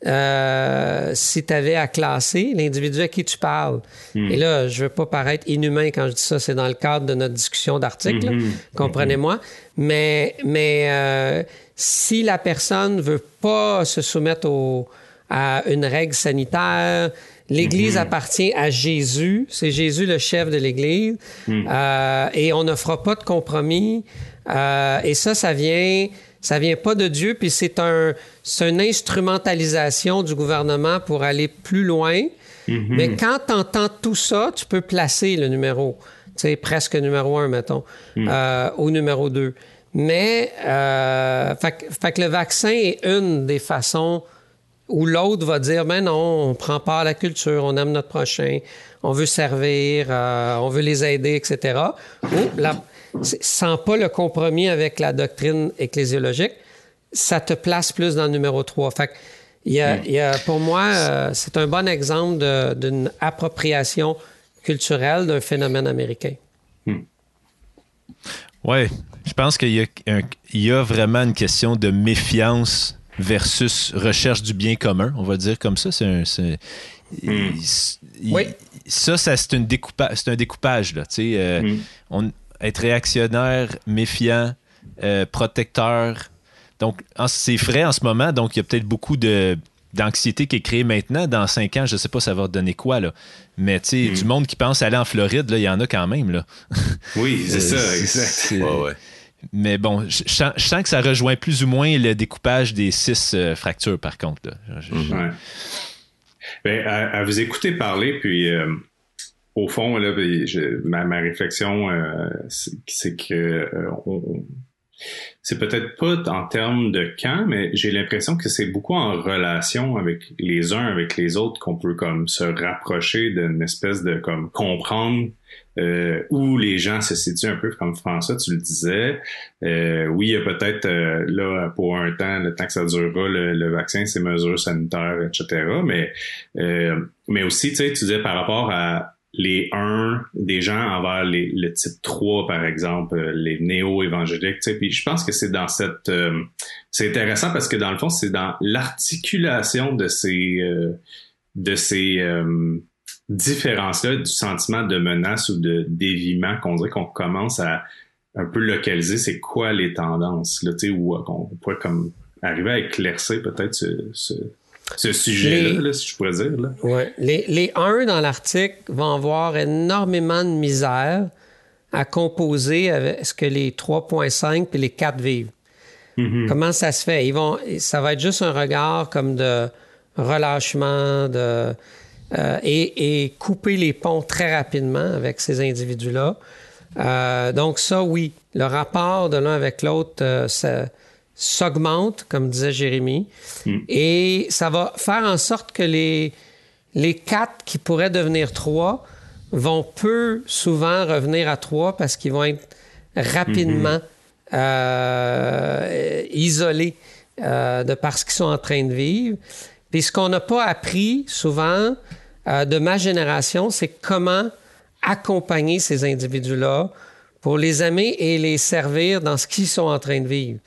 euh, si tu avais à classer l'individu à qui tu parles. Et là, je veux pas paraître inhumain quand je dis ça, c'est dans le cadre de notre discussion d'article, là. comprenez-moi. Mais, mais euh, si la personne veut pas se soumettre au, à une règle sanitaire, L'Église appartient à Jésus. C'est Jésus le chef de l'Église. Euh, et on ne fera pas de compromis. Euh, et ça, ça vient, ça vient pas de Dieu. Puis c'est un, c'est une instrumentalisation du gouvernement pour aller plus loin. Mais quand tu entends tout ça, tu peux placer le numéro, tu sais, presque numéro un, mettons, euh, au numéro deux. Mais, euh, fait, fait que le vaccin est une des façons où l'autre va dire ben non, on prend part à la culture, on aime notre prochain, on veut servir, euh, on veut les aider, etc. Ou la, sans pas le compromis avec la doctrine ecclésiologique, ça te place plus dans le numéro 3. Fait que il y a, il y a- pour moi, euh, c'est un bon exemple d'une appropriation culturelle d'un phénomène américain. Ouais, je pense qu'il y, a y vraiment une question de méfiance versus recherche du bien commun, on va dire comme ça. C'est un, il- Oui. Ça, ça c'est, un découpage. Là, tu sais, euh, on- être réactionnaire, méfiant, euh, protecteur. Donc, c'est frais en ce moment, donc il y a peut-être beaucoup de, d'anxiété qui est créée maintenant. Dans cinq ans, je ne sais pas ça va donner quoi. Là. Mais tu sais, du monde qui pense aller en Floride, là, il y en a quand même. Là. Oui, c'est ça, Euh, exact. c'est- ouais, ouais. mais bon, je, je sens, que ça rejoint plus ou moins le découpage des six euh, fractures, par contre. là. Je- je- Ouais. Ben, à, à vous écouter parler, puis euh, au fond, là, ben, ma, ma réflexion, euh, c'est que euh, on- c'est peut-être pas en termes de camp, mais j'ai l'impression que c'est beaucoup en relation avec les uns avec les autres qu'on peut comme se rapprocher d'une espèce de comme comprendre euh, où les gens se situent un peu comme François, tu le disais. Euh, oui, il y a peut-être euh, là pour un temps, le temps que ça durera, le, le vaccin, ses mesures sanitaires, etc. Mais euh, mais aussi, tu sais, tu disais par rapport à les 1 des gens envers les, le type 3, par exemple, euh, les néo-évangéliques, puis je pense que c'est dans cette... euh, c'est intéressant parce que dans le fond, c'est dans l'articulation de ces... euh, de ces euh, différences-là, du sentiment de menace ou de déviement qu'on dirait qu'on commence à un peu localiser c'est quoi les tendances, là, tu sais, ou euh, qu'on pourrait comme arriver à éclaircir peut-être ce, ce, ce sujet-là, si je pourrais dire. Là. Ouais. Les, les 1 dans l'article vont avoir énormément de misère à composer avec ce que les 3.5 et les 4 vivent. Comment ça se fait? Ils vont, ça va être juste un regard comme de relâchement de, euh, et, et couper les ponts très rapidement avec ces individus-là. Euh, donc ça, oui, le rapport de l'un avec l'autre euh, ça- s'augmente, comme disait Jérémy, et ça va faire en sorte que les, les quatre qui pourraient devenir trois vont peu souvent revenir à trois parce qu'ils vont être rapidement euh, isolés euh, de par ce qu'ils sont en train de vivre. Puis ce qu'on n'a pas appris souvent euh, de ma génération, c'est comment accompagner ces individus-là pour les aimer et les servir dans ce qu'ils sont en train de vivre.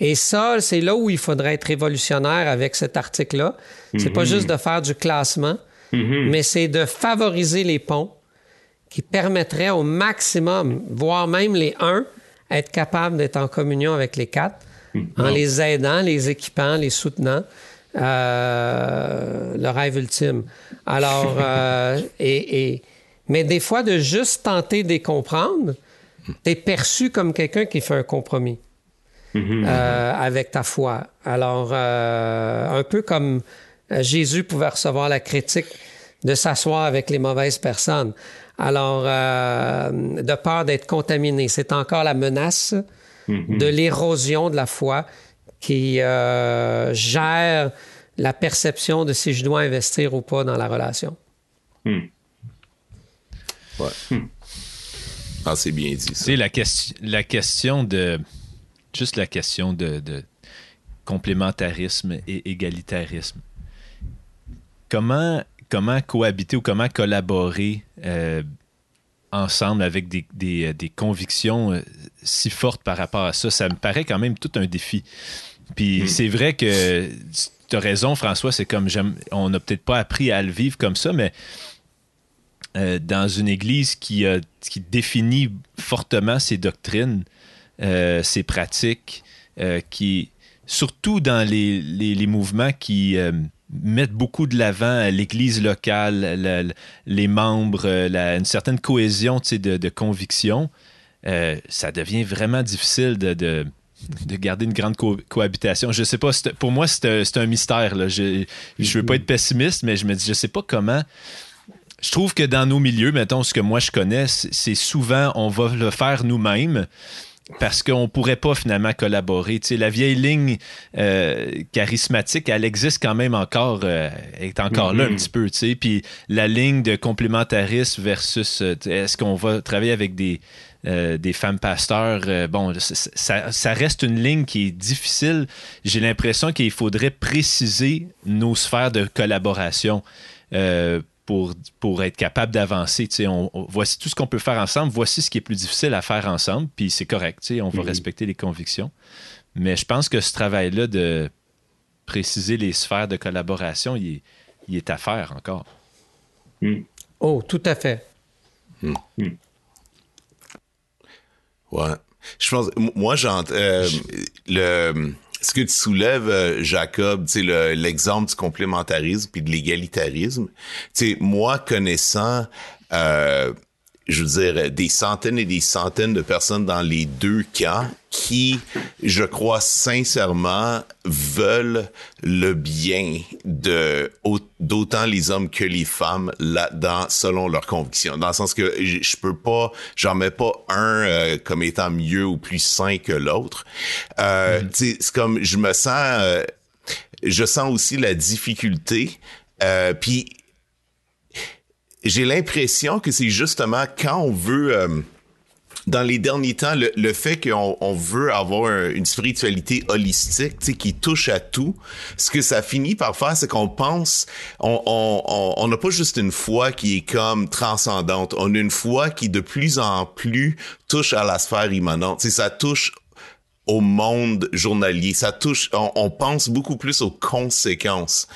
Et ça, c'est là où il faudrait être révolutionnaire avec cet article-là. C'est pas juste de faire du classement, mais c'est de favoriser les ponts qui permettraient au maximum, voire même les uns, être capables d'être en communion avec les quatre, en les aidant, les équipant, les soutenant. Euh, le rêve ultime. Alors, euh, et, et, mais des fois, de juste tenter de les comprendre, t'es perçu comme quelqu'un qui fait un compromis. Euh, avec ta foi. Alors, euh, un peu comme euh, Jésus pouvait recevoir la critique de s'asseoir avec les mauvaises personnes. Alors, de peur d'être contaminé, c'est encore la menace de l'érosion de la foi qui gère la perception de si je dois investir ou pas dans la relation. Hmm. Ouais. Hmm. Ah, c'est bien dit. C'est la, question, la question de juste la question de, complémentarisme et égalitarisme. Comment, comment cohabiter ou comment collaborer euh, ensemble avec des, des, des, convictions euh, si fortes par rapport à ça, ça me paraît quand même tout un défi. Puis hmm. c'est vrai que tu as raison, François, c'est comme on n'a peut-être pas appris à le vivre comme ça, mais euh, dans une église qui, qui définit fortement ses doctrines, euh, ces pratiques euh, qui, surtout dans les, les, mouvements qui euh, mettent beaucoup de l'avant l'Église locale, les membres, une certaine cohésion de, de conviction, ça devient vraiment difficile de, de, garder une grande cohabitation. Je sais pas, pour moi, c'est un, mystère. Là. Je ne veux pas être pessimiste, mais je me dis, je sais pas comment. Je trouve que dans nos milieux, mettons, ce que moi je connais, c'est souvent, on va le faire nous-mêmes parce qu'on ne pourrait pas finalement collaborer. la vieille ligne euh, charismatique, elle existe quand même encore, euh, est encore là un mm-hmm. petit peu. Puis la ligne de complémentarisme versus euh, est-ce qu'on va travailler avec des, des femmes pasteurs, bon, ça, ça, reste une ligne qui est difficile. J'ai l'impression qu'il faudrait préciser nos sphères de collaboration pour, être capable d'avancer. On, voici tout ce qu'on peut faire ensemble, voici ce qui est plus difficile à faire ensemble, puis c'est correct, on va mhm. respecter les convictions. Mais je pense que ce travail-là de préciser les sphères de collaboration, il est, à faire encore. Hmm. Oh, tout à fait. Hmm. Hmm. Ouais. Je pense, moi, j'entends euh, le ce que tu soulèves, euh, Jacob, tu l'exemple du complémentarisme puis de l'égalitarisme, tu sais, moi, connaissant, euh, je veux dire, des centaines et des centaines de personnes dans les deux cas qui, je crois sincèrement, veulent le bien de d'autant les hommes que les femmes là-dedans, selon leurs convictions. Dans le sens que je peux pas, j'en mets pas un euh, comme étant mieux ou plus sain que l'autre. Euh, mm-hmm. C'est comme, je me sens, euh, je sens aussi la difficulté. Euh, Puis j'ai l'impression que c'est justement quand on veut euh, dans les derniers temps, le, fait qu'on on veut avoir une spiritualité holistique, qui touche à tout, ce que ça finit par faire, c'est qu'on pense, on n'a pas juste une foi qui est comme transcendante, on a une foi qui de plus en plus touche à la sphère immanente. sais, ça touche au monde journalier. Ça touche, on, pense beaucoup plus aux conséquences.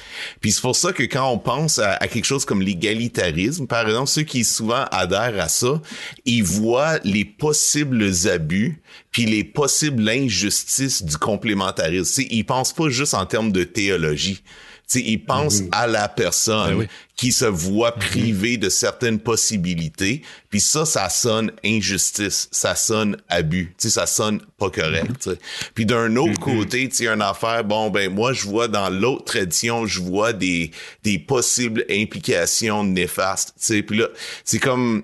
Puis c'est pour ça que quand on pense à, quelque chose comme l'égalitarisme, par exemple, ceux qui souvent adhèrent à ça, ils voient les possibles abus puis les possibles injustices du complémentarisme. Ils pensent pas juste en termes de théologie. T'sais, ils pensent mhm. à la personne ben qui se voit mhm. privée de certaines possibilités. Puis ça, ça sonne injustice, ça sonne abus, t'sais, ça sonne pas correct. Mhm. Puis d'un autre côté, tu une affaire, bon ben moi je vois dans l'autre tradition, je vois des des possibles implications néfastes. Puis là, c'est comme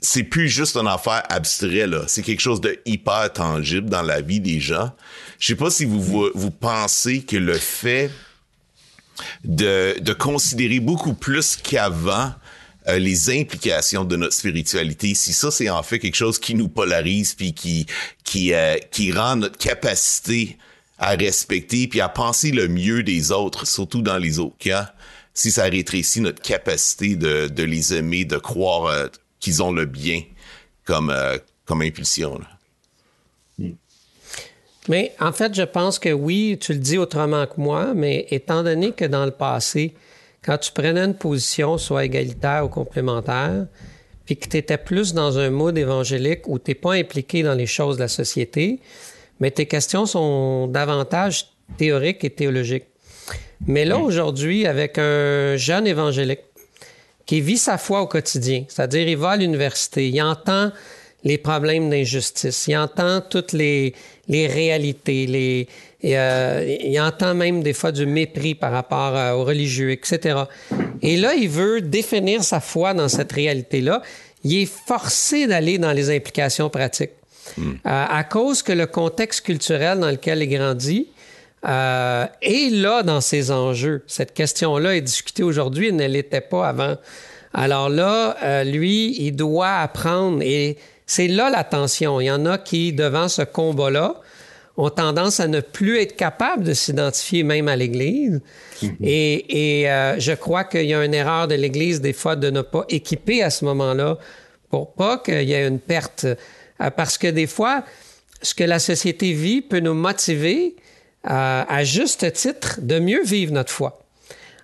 c'est plus juste une affaire abstraite là, c'est quelque chose de hyper tangible dans la vie des gens. Je sais pas si vous vous pensez que le fait de, considérer beaucoup plus qu'avant euh, les implications de notre spiritualité, si ça c'est en fait quelque chose qui nous polarise puis qui qui euh, rend notre capacité à respecter puis à penser le mieux des autres, surtout dans les autres cas, si ça rétrécit notre capacité de, de les aimer, de croire euh, qu'ils ont le bien comme comme impulsion. Mais en fait, je pense que oui, tu le dis autrement que moi, mais étant donné que dans le passé, quand tu prenais une position soit égalitaire ou complémentaire, puis que tu étais plus dans un mode évangélique où tu n'es pas impliqué dans les choses de la société, mais tes questions sont davantage théoriques et théologiques. Mais là, aujourd'hui, avec un jeune évangélique qui vit sa foi au quotidien, c'est-à-dire il va à l'université, il entend les problèmes d'injustice, il entend toutes les, les réalités, les, et, euh, il entend même des fois du mépris par rapport euh, aux religieux, etc. Et là, il veut définir sa foi dans cette réalité-là. Il est forcé d'aller dans les implications pratiques. Hmm. Euh, à cause que le contexte culturel dans lequel il grandit euh, est là dans ses enjeux. Cette question-là est discutée aujourd'hui et ne l'était pas avant. Alors là, euh, lui, il doit apprendre et c'est là la tension. Il y en a qui, devant ce combat-là, ont tendance à ne plus être capables de s'identifier même à l'Église. Mhm. Et, euh, je crois qu'il y a une erreur de l'Église des fois de ne pas équiper à ce moment-là pour pas qu'il y ait une perte. Euh, parce que des fois, ce que la société vit peut nous motiver euh, à juste titre de mieux vivre notre foi.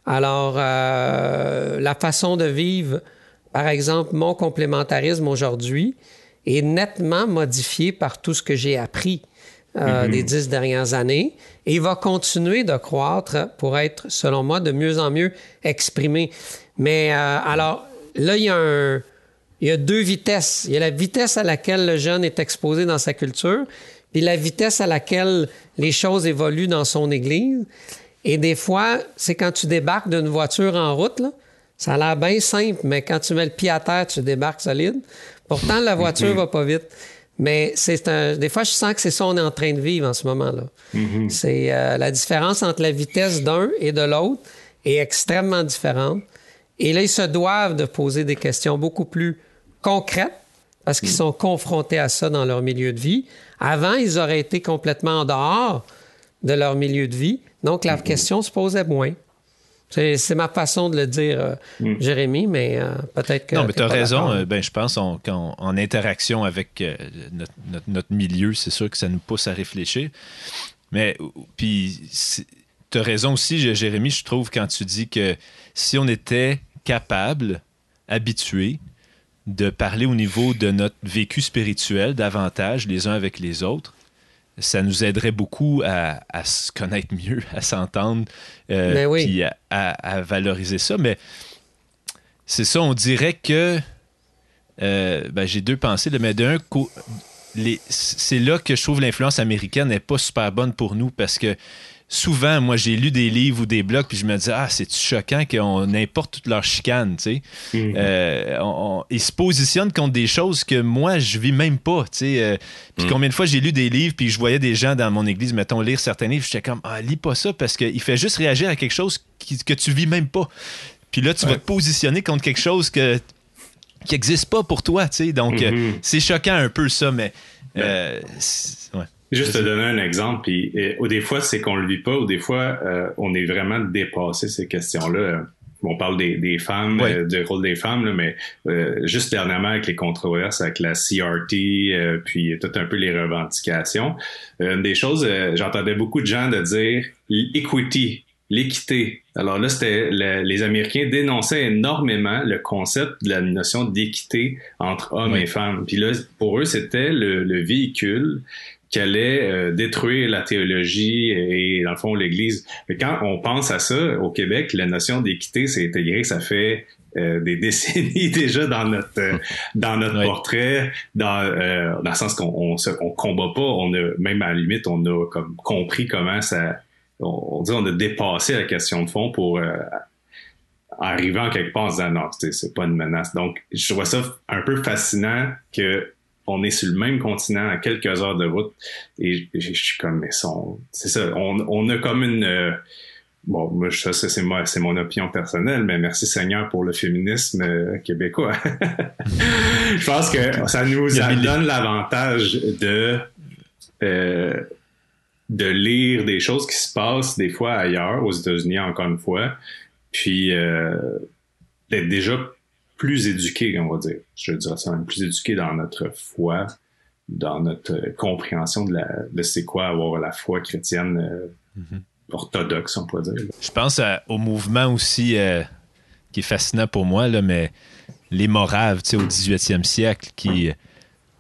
Alors, la façon de vivre, par exemple, mon complémentarisme aujourd'hui est nettement modifié par tout ce que j'ai appris euh, mhm. des dix dernières années. Et il va continuer de croître pour être, selon moi, de mieux en mieux exprimé. Mais euh, alors, là, il y, a il y a deux vitesses. Il y a la vitesse à laquelle le jeune est exposé dans sa culture, puis la vitesse à laquelle les choses évoluent dans son église. Et des fois, c'est quand tu débarques d'une voiture en route, là, ça a l'air bien simple, mais quand tu mets le pied à terre, tu débarques solide. Pourtant, la voiture va pas vite. Mais c'est un, des fois, je sens que c'est ça qu'on est en train de vivre en ce moment-là. Mm-hmm. C'est euh, la différence entre la vitesse d'un et de l'autre est extrêmement différente. Et là, ils se doivent de poser des questions beaucoup plus concrètes parce qu'ils mm. sont confrontés à ça dans leur milieu de vie. Avant, ils auraient été complètement en dehors de leur milieu de vie. Donc, la question se posait moins. C'est ma façon de le dire, euh, hmm. Jérémy, mais euh, peut-être que. Non, mais tu as raison. Euh, ben, je pense en, en, interaction avec notre, milieu, c'est sûr que ça nous pousse à réfléchir. Mais, puis, tu as raison aussi, Jérémy, je trouve, quand tu dis que si on était capable, habitué, de parler au niveau de notre vécu spirituel davantage les uns avec les autres, ça nous aiderait beaucoup à, se connaître mieux, à s'entendre, euh, ben puis à, valoriser ça. Mais c'est ça, on dirait que euh, ben, j'ai deux pensées, mais d'un c'est là que je trouve l'influence américaine n'est pas super bonne pour nous parce que souvent, moi, j'ai lu des livres ou des blogs, puis je me dis, ah, c'est choquant qu'on importe toute leur chicane, tu sais? Mhm. Euh, ils se positionnent contre des choses que moi, je vis même pas, tu sais. Euh, puis mhm. combien de fois j'ai lu des livres, puis je voyais des gens dans mon église, mettons, lire certains livres, j'étais comme, ah, lis pas ça, parce qu'il fait juste réagir à quelque chose que tu vis même pas. Puis là, tu vas te positionner contre quelque chose que qui n'existe pas pour toi, tu sais? Donc, euh, mhm. c'est choquant un peu ça, mais... Ben, ouais. Juste te donner un exemple, puis ou des fois c'est qu'on le vit pas, ou des fois euh, on est vraiment dépassé ces questions-là. On parle des, des femmes, euh, du rôle des femmes, là, mais euh, juste dernièrement avec les controverses avec la CRT, puis tout un peu les revendications. une des choses, j'entendais beaucoup de gens de dire equity, l'équité. Alors là, c'était les Américains dénonçaient énormément le concept de la notion d'équité entre hommes et femmes. Puis là, pour eux, c'était le, le véhicule qui allait euh, détruire la théologie et, dans le fond, l'Église. Mais quand on pense à ça, au Québec, la notion d'équité s'est intégrée, ça fait euh, des décennies déjà dans notre euh, dans notre portrait, dans dans le sens qu'on on, on, combat pas, on a même à la limite on a comme compris comment ça, on, dit on a dépassé la question de fond pour arriver en quelque part en disant non, c'est pas une menace. Donc je vois ça un peu fascinant que on est sur le même continent à quelques heures de route et je suis comme mais c'est ça on, a comme une bon, moi, ça, c'est mon opinion personnelle, mais merci Seigneur pour le féminisme euh, québécois. je pense que ça nous donne l'avantage de euh, de lire des choses qui se passent des fois ailleurs, aux États-Unis encore une fois, puis euh, d'être déjà plus éduqué, on va dire. Je dirais ça même plus éduqué dans notre foi, dans notre compréhension de, la, de c'est quoi avoir la foi chrétienne euh, mm-hmm. orthodoxe, on pourrait dire. Je pense au mouvement aussi euh, qui est fascinant pour moi, là, mais les Moraves, tu sais, au 18e siècle, qui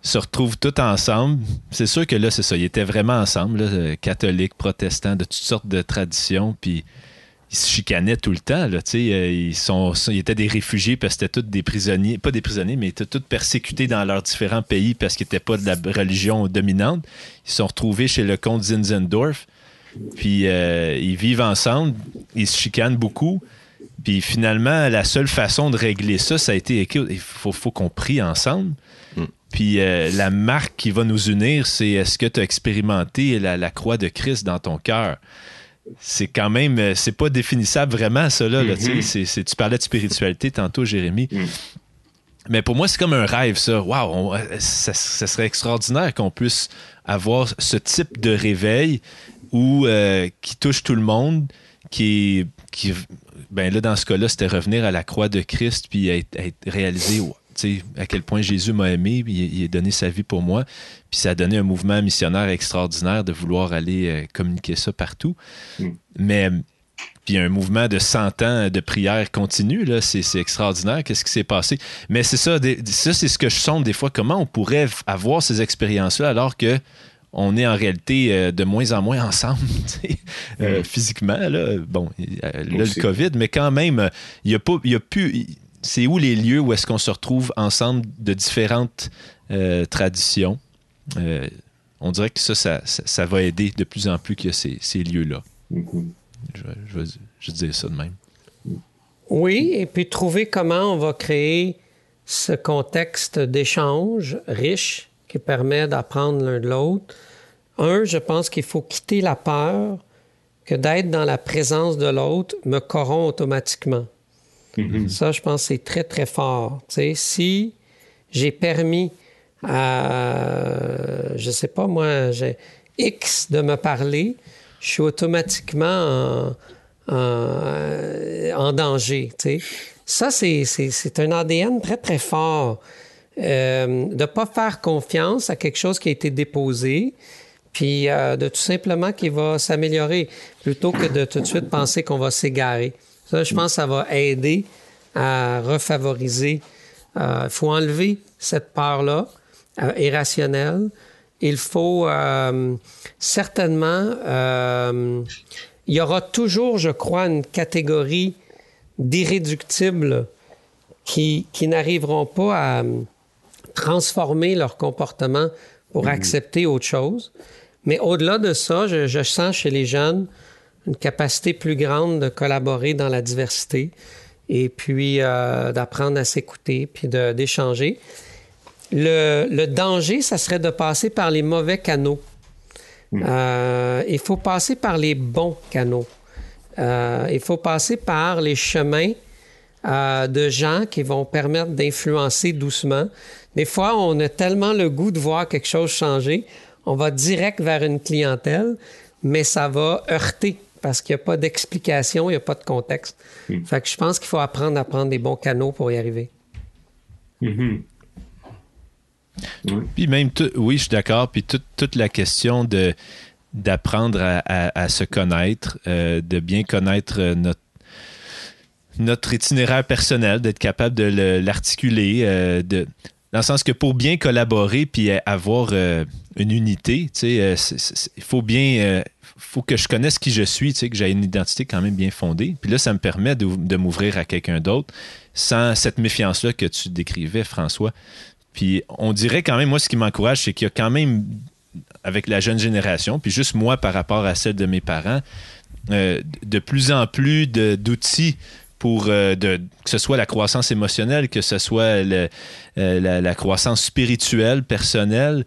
se retrouvent tous ensemble. C'est sûr que là, c'est ça, ils étaient vraiment ensemble, catholiques, protestants, de toutes sortes de traditions, puis ils se chicanaient tout le temps. Là, euh, ils, sont, ils étaient des réfugiés parce que c'était tous des prisonniers, pas des prisonniers, mais ils étaient tous persécutés dans leurs différents pays parce qu'ils n'étaient pas de la religion dominante. Ils sont retrouvés chez le comte Zinzendorf, puis euh, ils vivent ensemble, ils se chicanent beaucoup. Puis finalement, la seule façon de régler ça, ça a été il faut, faut qu'on prie ensemble. Hmm. Puis euh, la marque qui va nous unir, c'est est-ce que tu as expérimenté la, la, croix de Christ dans ton cœur? C'est quand même, euh, c'est pas définissable vraiment, ça, là. Mm-hmm. tu parlais de spiritualité tantôt, Jérémy. Mm. Mais pour moi, c'est comme un rêve, ça. Waouh, ça, serait extraordinaire qu'on puisse avoir ce type de réveil où, euh, qui touche tout le monde, qui, qui ben là, dans ce cas-là, c'était revenir à la croix de Christ puis être, être réalisé à quel point Jésus m'a aimé, il, il, a donné sa vie pour moi. Puis ça a donné un mouvement missionnaire extraordinaire de vouloir aller euh, communiquer ça partout. Mm. Mais puis un mouvement de 100 ans de prière continue, là, c'est, extraordinaire. Qu'est-ce qui s'est passé? Mais c'est ça, ça, c'est ce que je sonde des fois. Comment on pourrait avoir ces expériences-là alors que on est en réalité euh, de moins en moins ensemble, euh, mm. physiquement. Là, bon, là, le COVID, mais quand même, il n'y a, pas, y a plus c'est où les lieux où est-ce qu'on se retrouve ensemble de différentes euh, traditions? Euh, on dirait que ça ça, va aider de plus en plus qu'il y a ces, lieux-là. Mm-hmm. je, je, dire ça de même. Oui, et puis trouver comment on va créer ce contexte d'échange riche qui permet d'apprendre l'un de l'autre. Un, je pense qu'il faut quitter la peur que d'être dans la présence de l'autre me corrompt automatiquement. Mm-hmm. Ça, je pense c'est très, très fort. si j'ai permis à, je sais pas moi, X de me parler, je suis automatiquement en, danger. Ça, c'est un ADN très, très fort. Euh, de ne pas faire confiance à quelque chose qui a été déposé, puis euh, de tout simplement qu'il va s'améliorer, plutôt que de tout de suite penser qu'on va s'égarer. Ça, je pense que ça va aider à refavoriser. Il euh, faut enlever cette peur-là euh, irrationnelle. Il faut euh, certainement... il y aura toujours, je crois, une catégorie d'irréductibles qui, qui n'arriveront pas à transformer leur comportement pour mm-hmm. accepter autre chose. Mais au-delà de ça, je, je, sens chez les jeunes une capacité plus grande de collaborer dans la diversité et puis euh, d'apprendre à s'écouter puis d'échanger. Le, le, danger, ça serait de passer par les mauvais canaux. Hmm. Euh, il faut passer par les bons canaux. Euh, il faut passer par les chemins de gens qui vont permettre d'influencer doucement. Des fois, on a tellement le goût de voir quelque chose changer, on va direct vers une clientèle, mais ça va heurter parce qu'il n'y a pas d'explication, il n'y a pas de contexte. Hmm. Fait que je pense qu'il faut apprendre à prendre des bons canaux pour y arriver. Mm-hmm. Puis même, oui, je suis d'accord. Puis toute la question de d'apprendre à, se connaître, euh, de bien connaître euh, notre notre itinéraire personnel, d'être capable de l'articuler, euh, de dans le sens que pour bien collaborer puis avoir une unité, il faut bien faut que je connaisse qui je suis, tu sais, que j'ai une identité quand même bien fondée. Puis là, ça me permet de, m'ouvrir à quelqu'un d'autre sans cette méfiance-là que tu décrivais, François. Puis on dirait quand même, moi, ce qui m'encourage, c'est qu'il y a quand même, avec la jeune génération, puis juste moi par rapport à celle de mes parents, euh, de plus en plus d'outils pour euh, de, que ce soit la croissance émotionnelle, que ce soit euh, la, croissance spirituelle, personnelle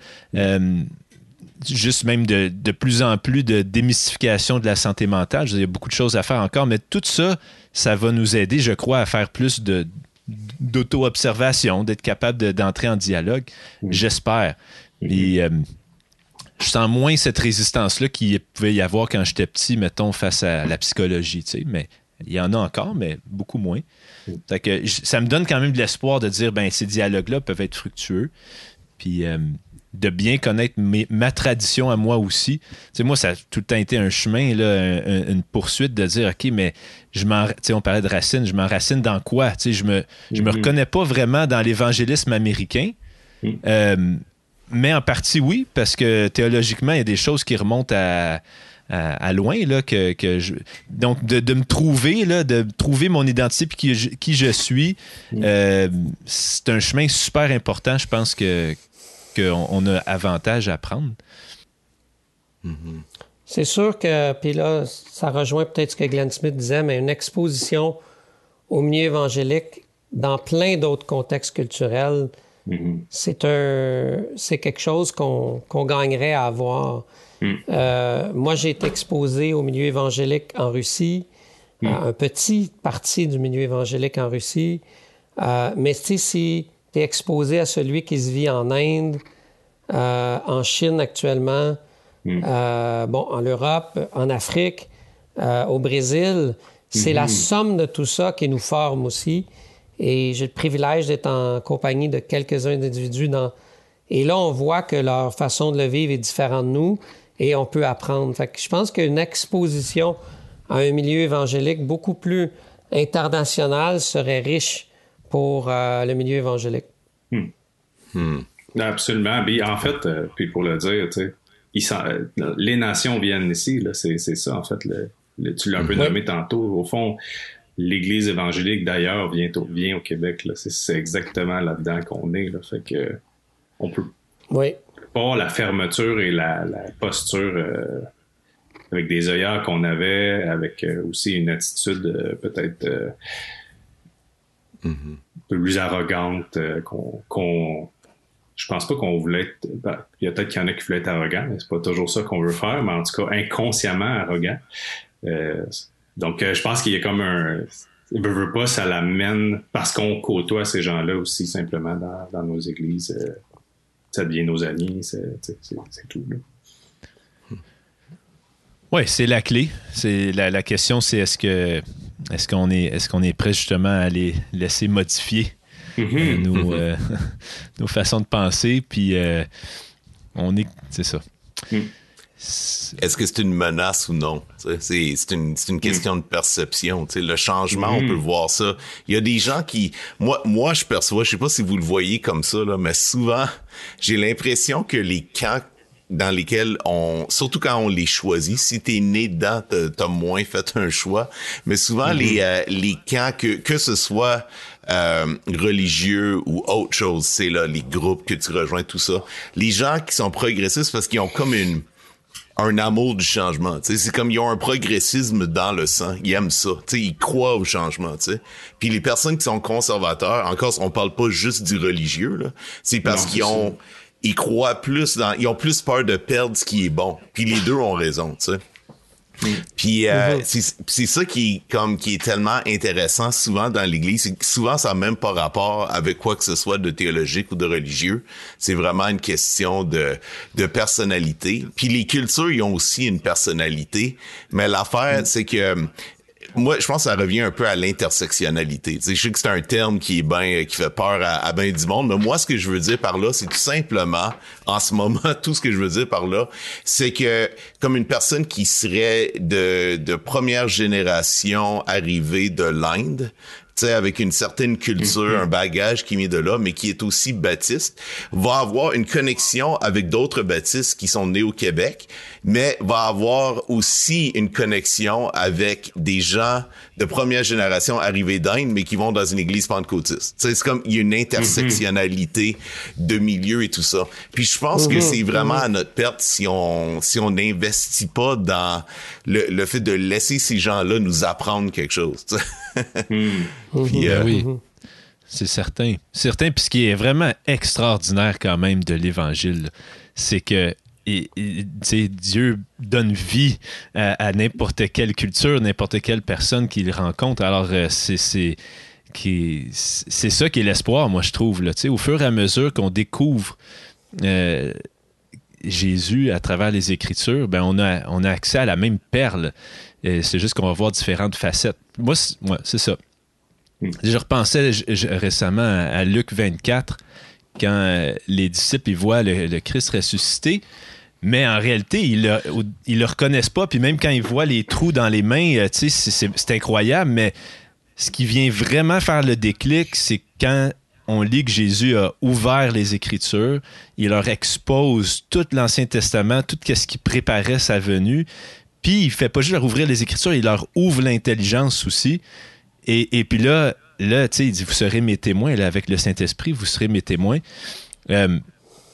juste même de, de, plus en plus de démystification de la santé mentale. Il y a beaucoup de choses à faire encore, mais tout ça, ça va nous aider, je crois, à faire plus de d'auto-observation, d'être capable d'entrer en dialogue, j'espère. Et je sens moins cette résistance-là qu'il pouvait y avoir quand j'étais petit, mettons, face à la psychologie, tu sais, mais il y en a encore, mais beaucoup moins. que ça me donne quand même de l'espoir de dire, ben ces dialogues-là peuvent être fructueux. Puis euh, de bien connaître ma tradition à moi aussi. Tu sais, moi, ça a tout le temps été un chemin, là, une poursuite de dire, OK, mais je m'en, on parlait de racines, je m'enracine dans quoi? Tu sais, je me, je me mm-hmm. reconnais pas vraiment dans l'évangélisme américain. Mm. Euh, mais en partie, oui, parce que théologiquement, il y a des choses qui remontent à, à, loin, là, que, je, donc de, me trouver, là, de trouver mon identité puis qui, je, qui je suis, mm. euh, c'est un chemin super important, je pense que qu'on a avantage à prendre. Mm-hmm. C'est sûr que, puis là, ça rejoint peut-être ce que Glenn Smith disait, mais une exposition au milieu évangélique dans plein d'autres contextes culturels, Mm-hmm. C'est un, c'est quelque chose qu'on, gagnerait à avoir. Mm. Euh, moi, j'ai été exposé au milieu évangélique en Russie, mm. à un petit parti du milieu évangélique en Russie. Euh, mais si tu es exposé à celui qui se vit en Inde, euh, en Chine actuellement, mm. bon, en Europe, en Afrique, au Brésil, c'est la mm-hmm. somme de tout ça qui nous forme aussi. Et j'ai le privilège d'être en compagnie de quelques-uns d'individus dans... Et là, on voit que leur façon de le vivre est différente de nous et on peut apprendre. Fait que je pense qu'une exposition à un milieu évangélique beaucoup plus international serait riche pour euh, le milieu évangélique. Hmm. Hmm. Absolument. en fait, euh, puis pour le dire, euh, les nations viennent ici. C'est ça, en fait. tu l'as un peu nommé tantôt. Au fond, l'Église évangélique d'ailleurs vient au, vient au Québec. C'est exactement là-dedans qu'on est. Là. Fait que on peut oui. pas la fermeture et la, posture euh, avec des œillères qu'on avait, avec aussi une attitude euh, peut-être un peu plus arrogante qu'on je pense pas qu'on voulait être. Ben, il y a peut-être qu'il y en a qui voulaient être arrogants, mais c'est pas toujours ça qu'on veut faire, mais en tout cas inconsciemment arrogant. Donc, euh, je pense qu'il y a comme un... Veut, veut pas, ça l'amène parce qu'on côtoie ces gens-là aussi simplement dans, nos églises. Euh, ça devient nos amis, c'est tout. Oui, c'est la clé. La, question, c'est est-ce que est-ce qu'on est est-ce qu'on est prêt justement à les laisser modifier mm-hmm. euh, nos, nos façons de penser, puis on est c'est ça. Mm. Est-ce que c'est une menace ou non? C'est une, une, question de perception. Le changement, on peut mm-hmm. voir ça. Il y a des gens qui... Moi, moi je perçois, je sais pas si vous le voyez comme ça, là, mais souvent, j'ai l'impression que les camps dans lesquels on, surtout quand on les choisit, si t'es né dedans, t'as moins fait un choix. Mais souvent mm-hmm. les euh, les camps que que ce soit euh, religieux ou autre chose, c'est là les groupes que tu rejoins, tout ça. Les gens qui sont progressistes parce qu'ils ont comme une un amour du changement. C'est comme ils ont un progressisme dans le sang. Ils aiment ça. ils croient au changement. T'sais. Puis les personnes qui sont conservateurs, encore, on parle pas juste du religieux. là. C'est parce qu'ils ont, ils croient plus dans, ils ont plus peur de perdre ce qui est bon. Puis les deux ont raison. sais. Puis euh, c'est ça qui est comme qui est tellement intéressant souvent dans l'Église, c'est souvent ça n'a même pas rapport avec quoi que ce soit de théologique ou de religieux. C'est vraiment une question de de personnalité. Puis les cultures ils ont aussi une personnalité, mais l'affaire mm. c'est que moi, je pense que ça revient un peu à l'intersectionnalité. je sais que c'est un terme qui est ben, qui fait peur à, à bien du monde, mais moi, ce que je veux dire par là, c'est tout simplement, en ce moment, tout ce que je veux dire par là, c'est que comme une personne qui serait de, de première génération arrivée de l'Inde, avec une certaine culture, mm-hmm. un bagage qui vient de là, mais qui est aussi baptiste, va avoir une connexion avec d'autres baptistes qui sont nés au Québec, mais va avoir aussi une connexion avec des gens de première génération arrivés d'Inde, mais qui vont dans une église pentecôtiste. C'est comme il y a une intersectionnalité de milieu et tout ça. Puis je pense que c'est vraiment à notre perte si on si on n'investit pas dans le, le fait de laisser ces gens-là nous apprendre quelque chose. Puis, euh, oui. C'est certain. Certain. Puis ce qui est vraiment extraordinaire quand même de l'Évangile, c'est que et, Dieu donne vie à, n'importe quelle culture, n'importe quelle personne qu'il rencontre. Alors, c'est c'est ça qui est l'espoir, moi, je trouve. Là, au fur et à mesure qu'on découvre Jésus à travers les Écritures, ben on, a, on a accès à la même perle. C'est juste qu'on va voir différentes facettes. Moi, c'est ça. Hmm. Je repensais récemment à, Luc 24, quand euh, les disciples ils voient le, Christ ressuscité, mais en réalité, ils ne le, reconnaissent pas. Puis même quand ils voient les trous dans les mains, euh, c'est incroyable, mais ce qui vient vraiment faire le déclic, c'est quand on lit que Jésus a ouvert les Écritures, il leur expose tout l'Ancien Testament, tout ce qui préparait sa venue, puis il fait pas juste leur ouvrir les Écritures, il leur ouvre l'intelligence aussi. Et, puis là, là il dit, vous serez mes témoins, là, avec le Saint-Esprit, vous serez mes témoins. Euh,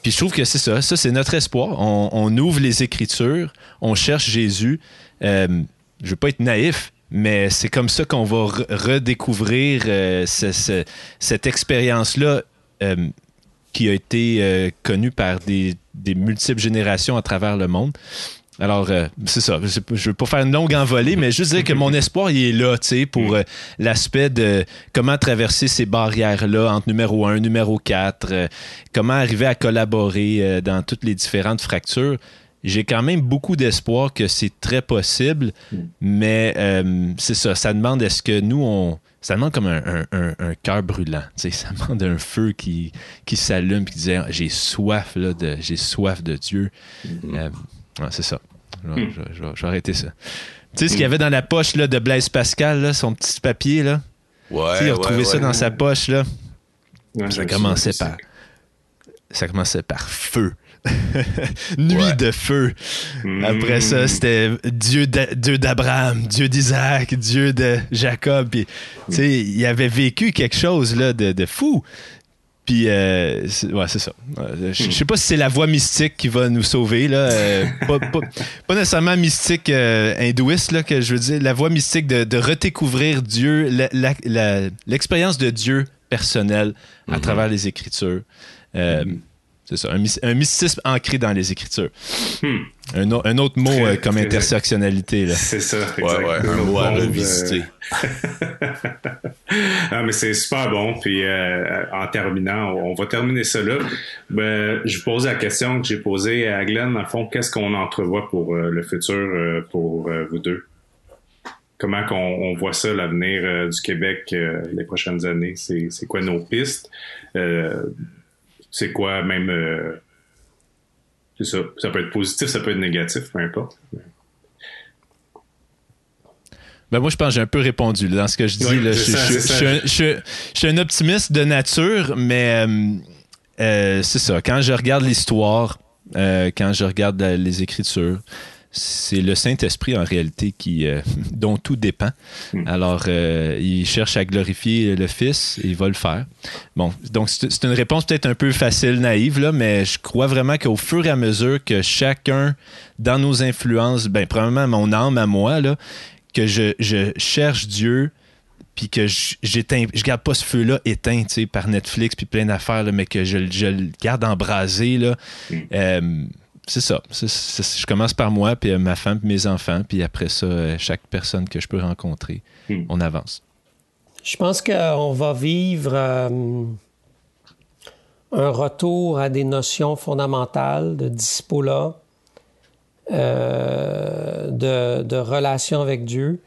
puis je trouve que c'est ça, ça c'est notre espoir. On, ouvre les Écritures, on cherche Jésus. Euh, je veux pas être naïf, mais c'est comme ça qu'on va redécouvrir euh, cette expérience-là euh, qui a été connue par des, multiples générations à travers le monde. Alors, c'est ça. Je ne veux pas faire une longue envolée, mais juste dire que mon espoir, il est là, tu sais, pour l'aspect de comment traverser ces barrières-là entre numéro 1, numéro 4, comment arriver à collaborer dans toutes les différentes fractures j'ai quand même beaucoup d'espoir que c'est très possible, mais euh, c'est ça, ça demande est-ce que nous, on. Ça demande comme un, un, cœur brûlant. Ça demande un feu qui, qui s'allume et qui dit J'ai soif, là, de, j'ai soif de Dieu. Mm-hmm. Euh, c'est ça. Je, vais arrêter ça. Tu sais, ce qu'il y avait dans la poche là, de Blaise Pascal, là, son petit papier, là? Ouais. il a retrouvé ça dans sa poche, là. ça commençait par. Ça commençait par feu. Nuit de feu. Après ça, hmm. c'était Dieu d'Abraham, Dieu d'Isaac, Dieu de Jacob. Puis, il avait vécu quelque chose là, de, fou. Puis, euh, ouais, c'est ça. Je sais pas si c'est la voie mystique qui va nous sauver. Là. Euh, pas, nécessairement mystique euh, hindouiste, là, que je veux dire. La voie mystique de, de redécouvrir Dieu, l'expérience de Dieu personnel à mm-hmm. travers les Écritures. Mm-hmm. C'est ça, un, mysticisme ancré dans les Écritures. Hmm. Un, autre mot euh, comme intersectionnalité. C'est ça, exactement. un mot à revisiter. ah, mais c'est super bon. Puis euh, en terminant, on, va terminer ça là. Ben, je vous pose la question que j'ai posée à Glenn. Dans le fond, qu'est-ce qu'on entrevoit pour euh, le futur pour vous deux? Comment qu'on on voit ça, l'avenir du Québec les prochaines années? C'est quoi nos pistes? C'est quoi même euh, c'est ça ça peut être positif ça peut être négatif peu importe ben moi, je pense que j'ai un peu répondu dans ce que je dis. je, suis un optimiste de nature, mais euh, euh, c'est ça. Quand je regarde l'histoire, quand je regarde les Écritures, c'est le Saint-Esprit en réalité qui euh, dont tout dépend. Hmm. Alors, euh, il cherche à glorifier le Fils et il va le faire. Bon, donc c'est une réponse peut-être un peu facile, naïve, là, mais je crois vraiment qu'au fur et à mesure que chacun, dans nos influences, ben, probablement mon âme à moi, là, que je, cherche Dieu, puis que j'éteins, je garde pas ce feu-là éteint, par Netflix, puis plein d'affaires, mais que je, le garde embrasé, là. Hmm. Euh, c'est ça. je commence par moi, puis euh, ma femme, puis mes enfants, puis après ça, euh, chaque personne que je peux rencontrer, hmm. on avance. Je pense qu'on va vivre euh, un retour à des notions fondamentales de discipola, de, de, relation avec Dieu,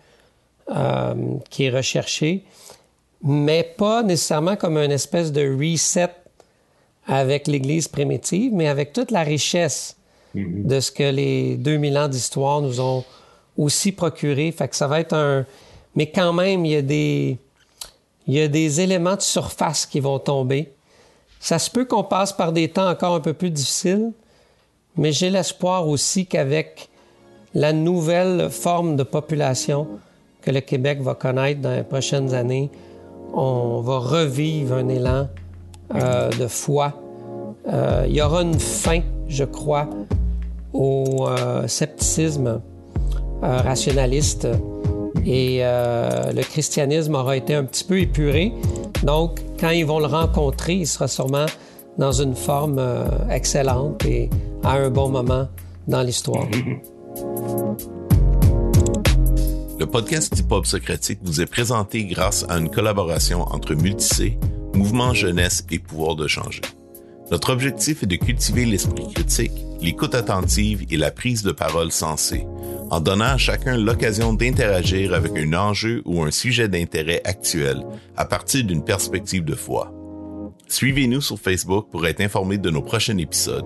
qui est recherché, mais pas nécessairement comme une espèce de reset avec l'Église primitive, mais avec toute la richesse Mm-hmm. de ce que les 2000 ans d'histoire nous ont aussi procuré. Fait que ça va être un... Mais quand même, il y a des, il y a des éléments de surface qui vont tomber. Ça se peut qu'on passe par des temps encore un peu plus difficiles, mais j'ai l'espoir aussi qu'avec la nouvelle forme de population que le Québec va connaître dans les prochaines années, on va revivre un élan euh, de foi. Euh, il y aura une fin, je crois, au euh, scepticisme euh, rationaliste et euh, le christianisme aura été un petit peu épuré. Donc, quand ils vont le rencontrer, il sera sûrement dans une forme excellente et à un bon moment dans l'histoire. Le podcast Hip Hop Socratique vous est présenté grâce à une collaboration entre Multicé, Mouvement Jeunesse et Pouvoir de changer. Notre objectif est de cultiver l'esprit critique, l'écoute attentive et la prise de parole sensée, en donnant à chacun l'occasion d'interagir avec un enjeu ou un sujet d'intérêt actuel à partir d'une perspective de foi. Suivez-nous sur Facebook pour être informé de nos prochains épisodes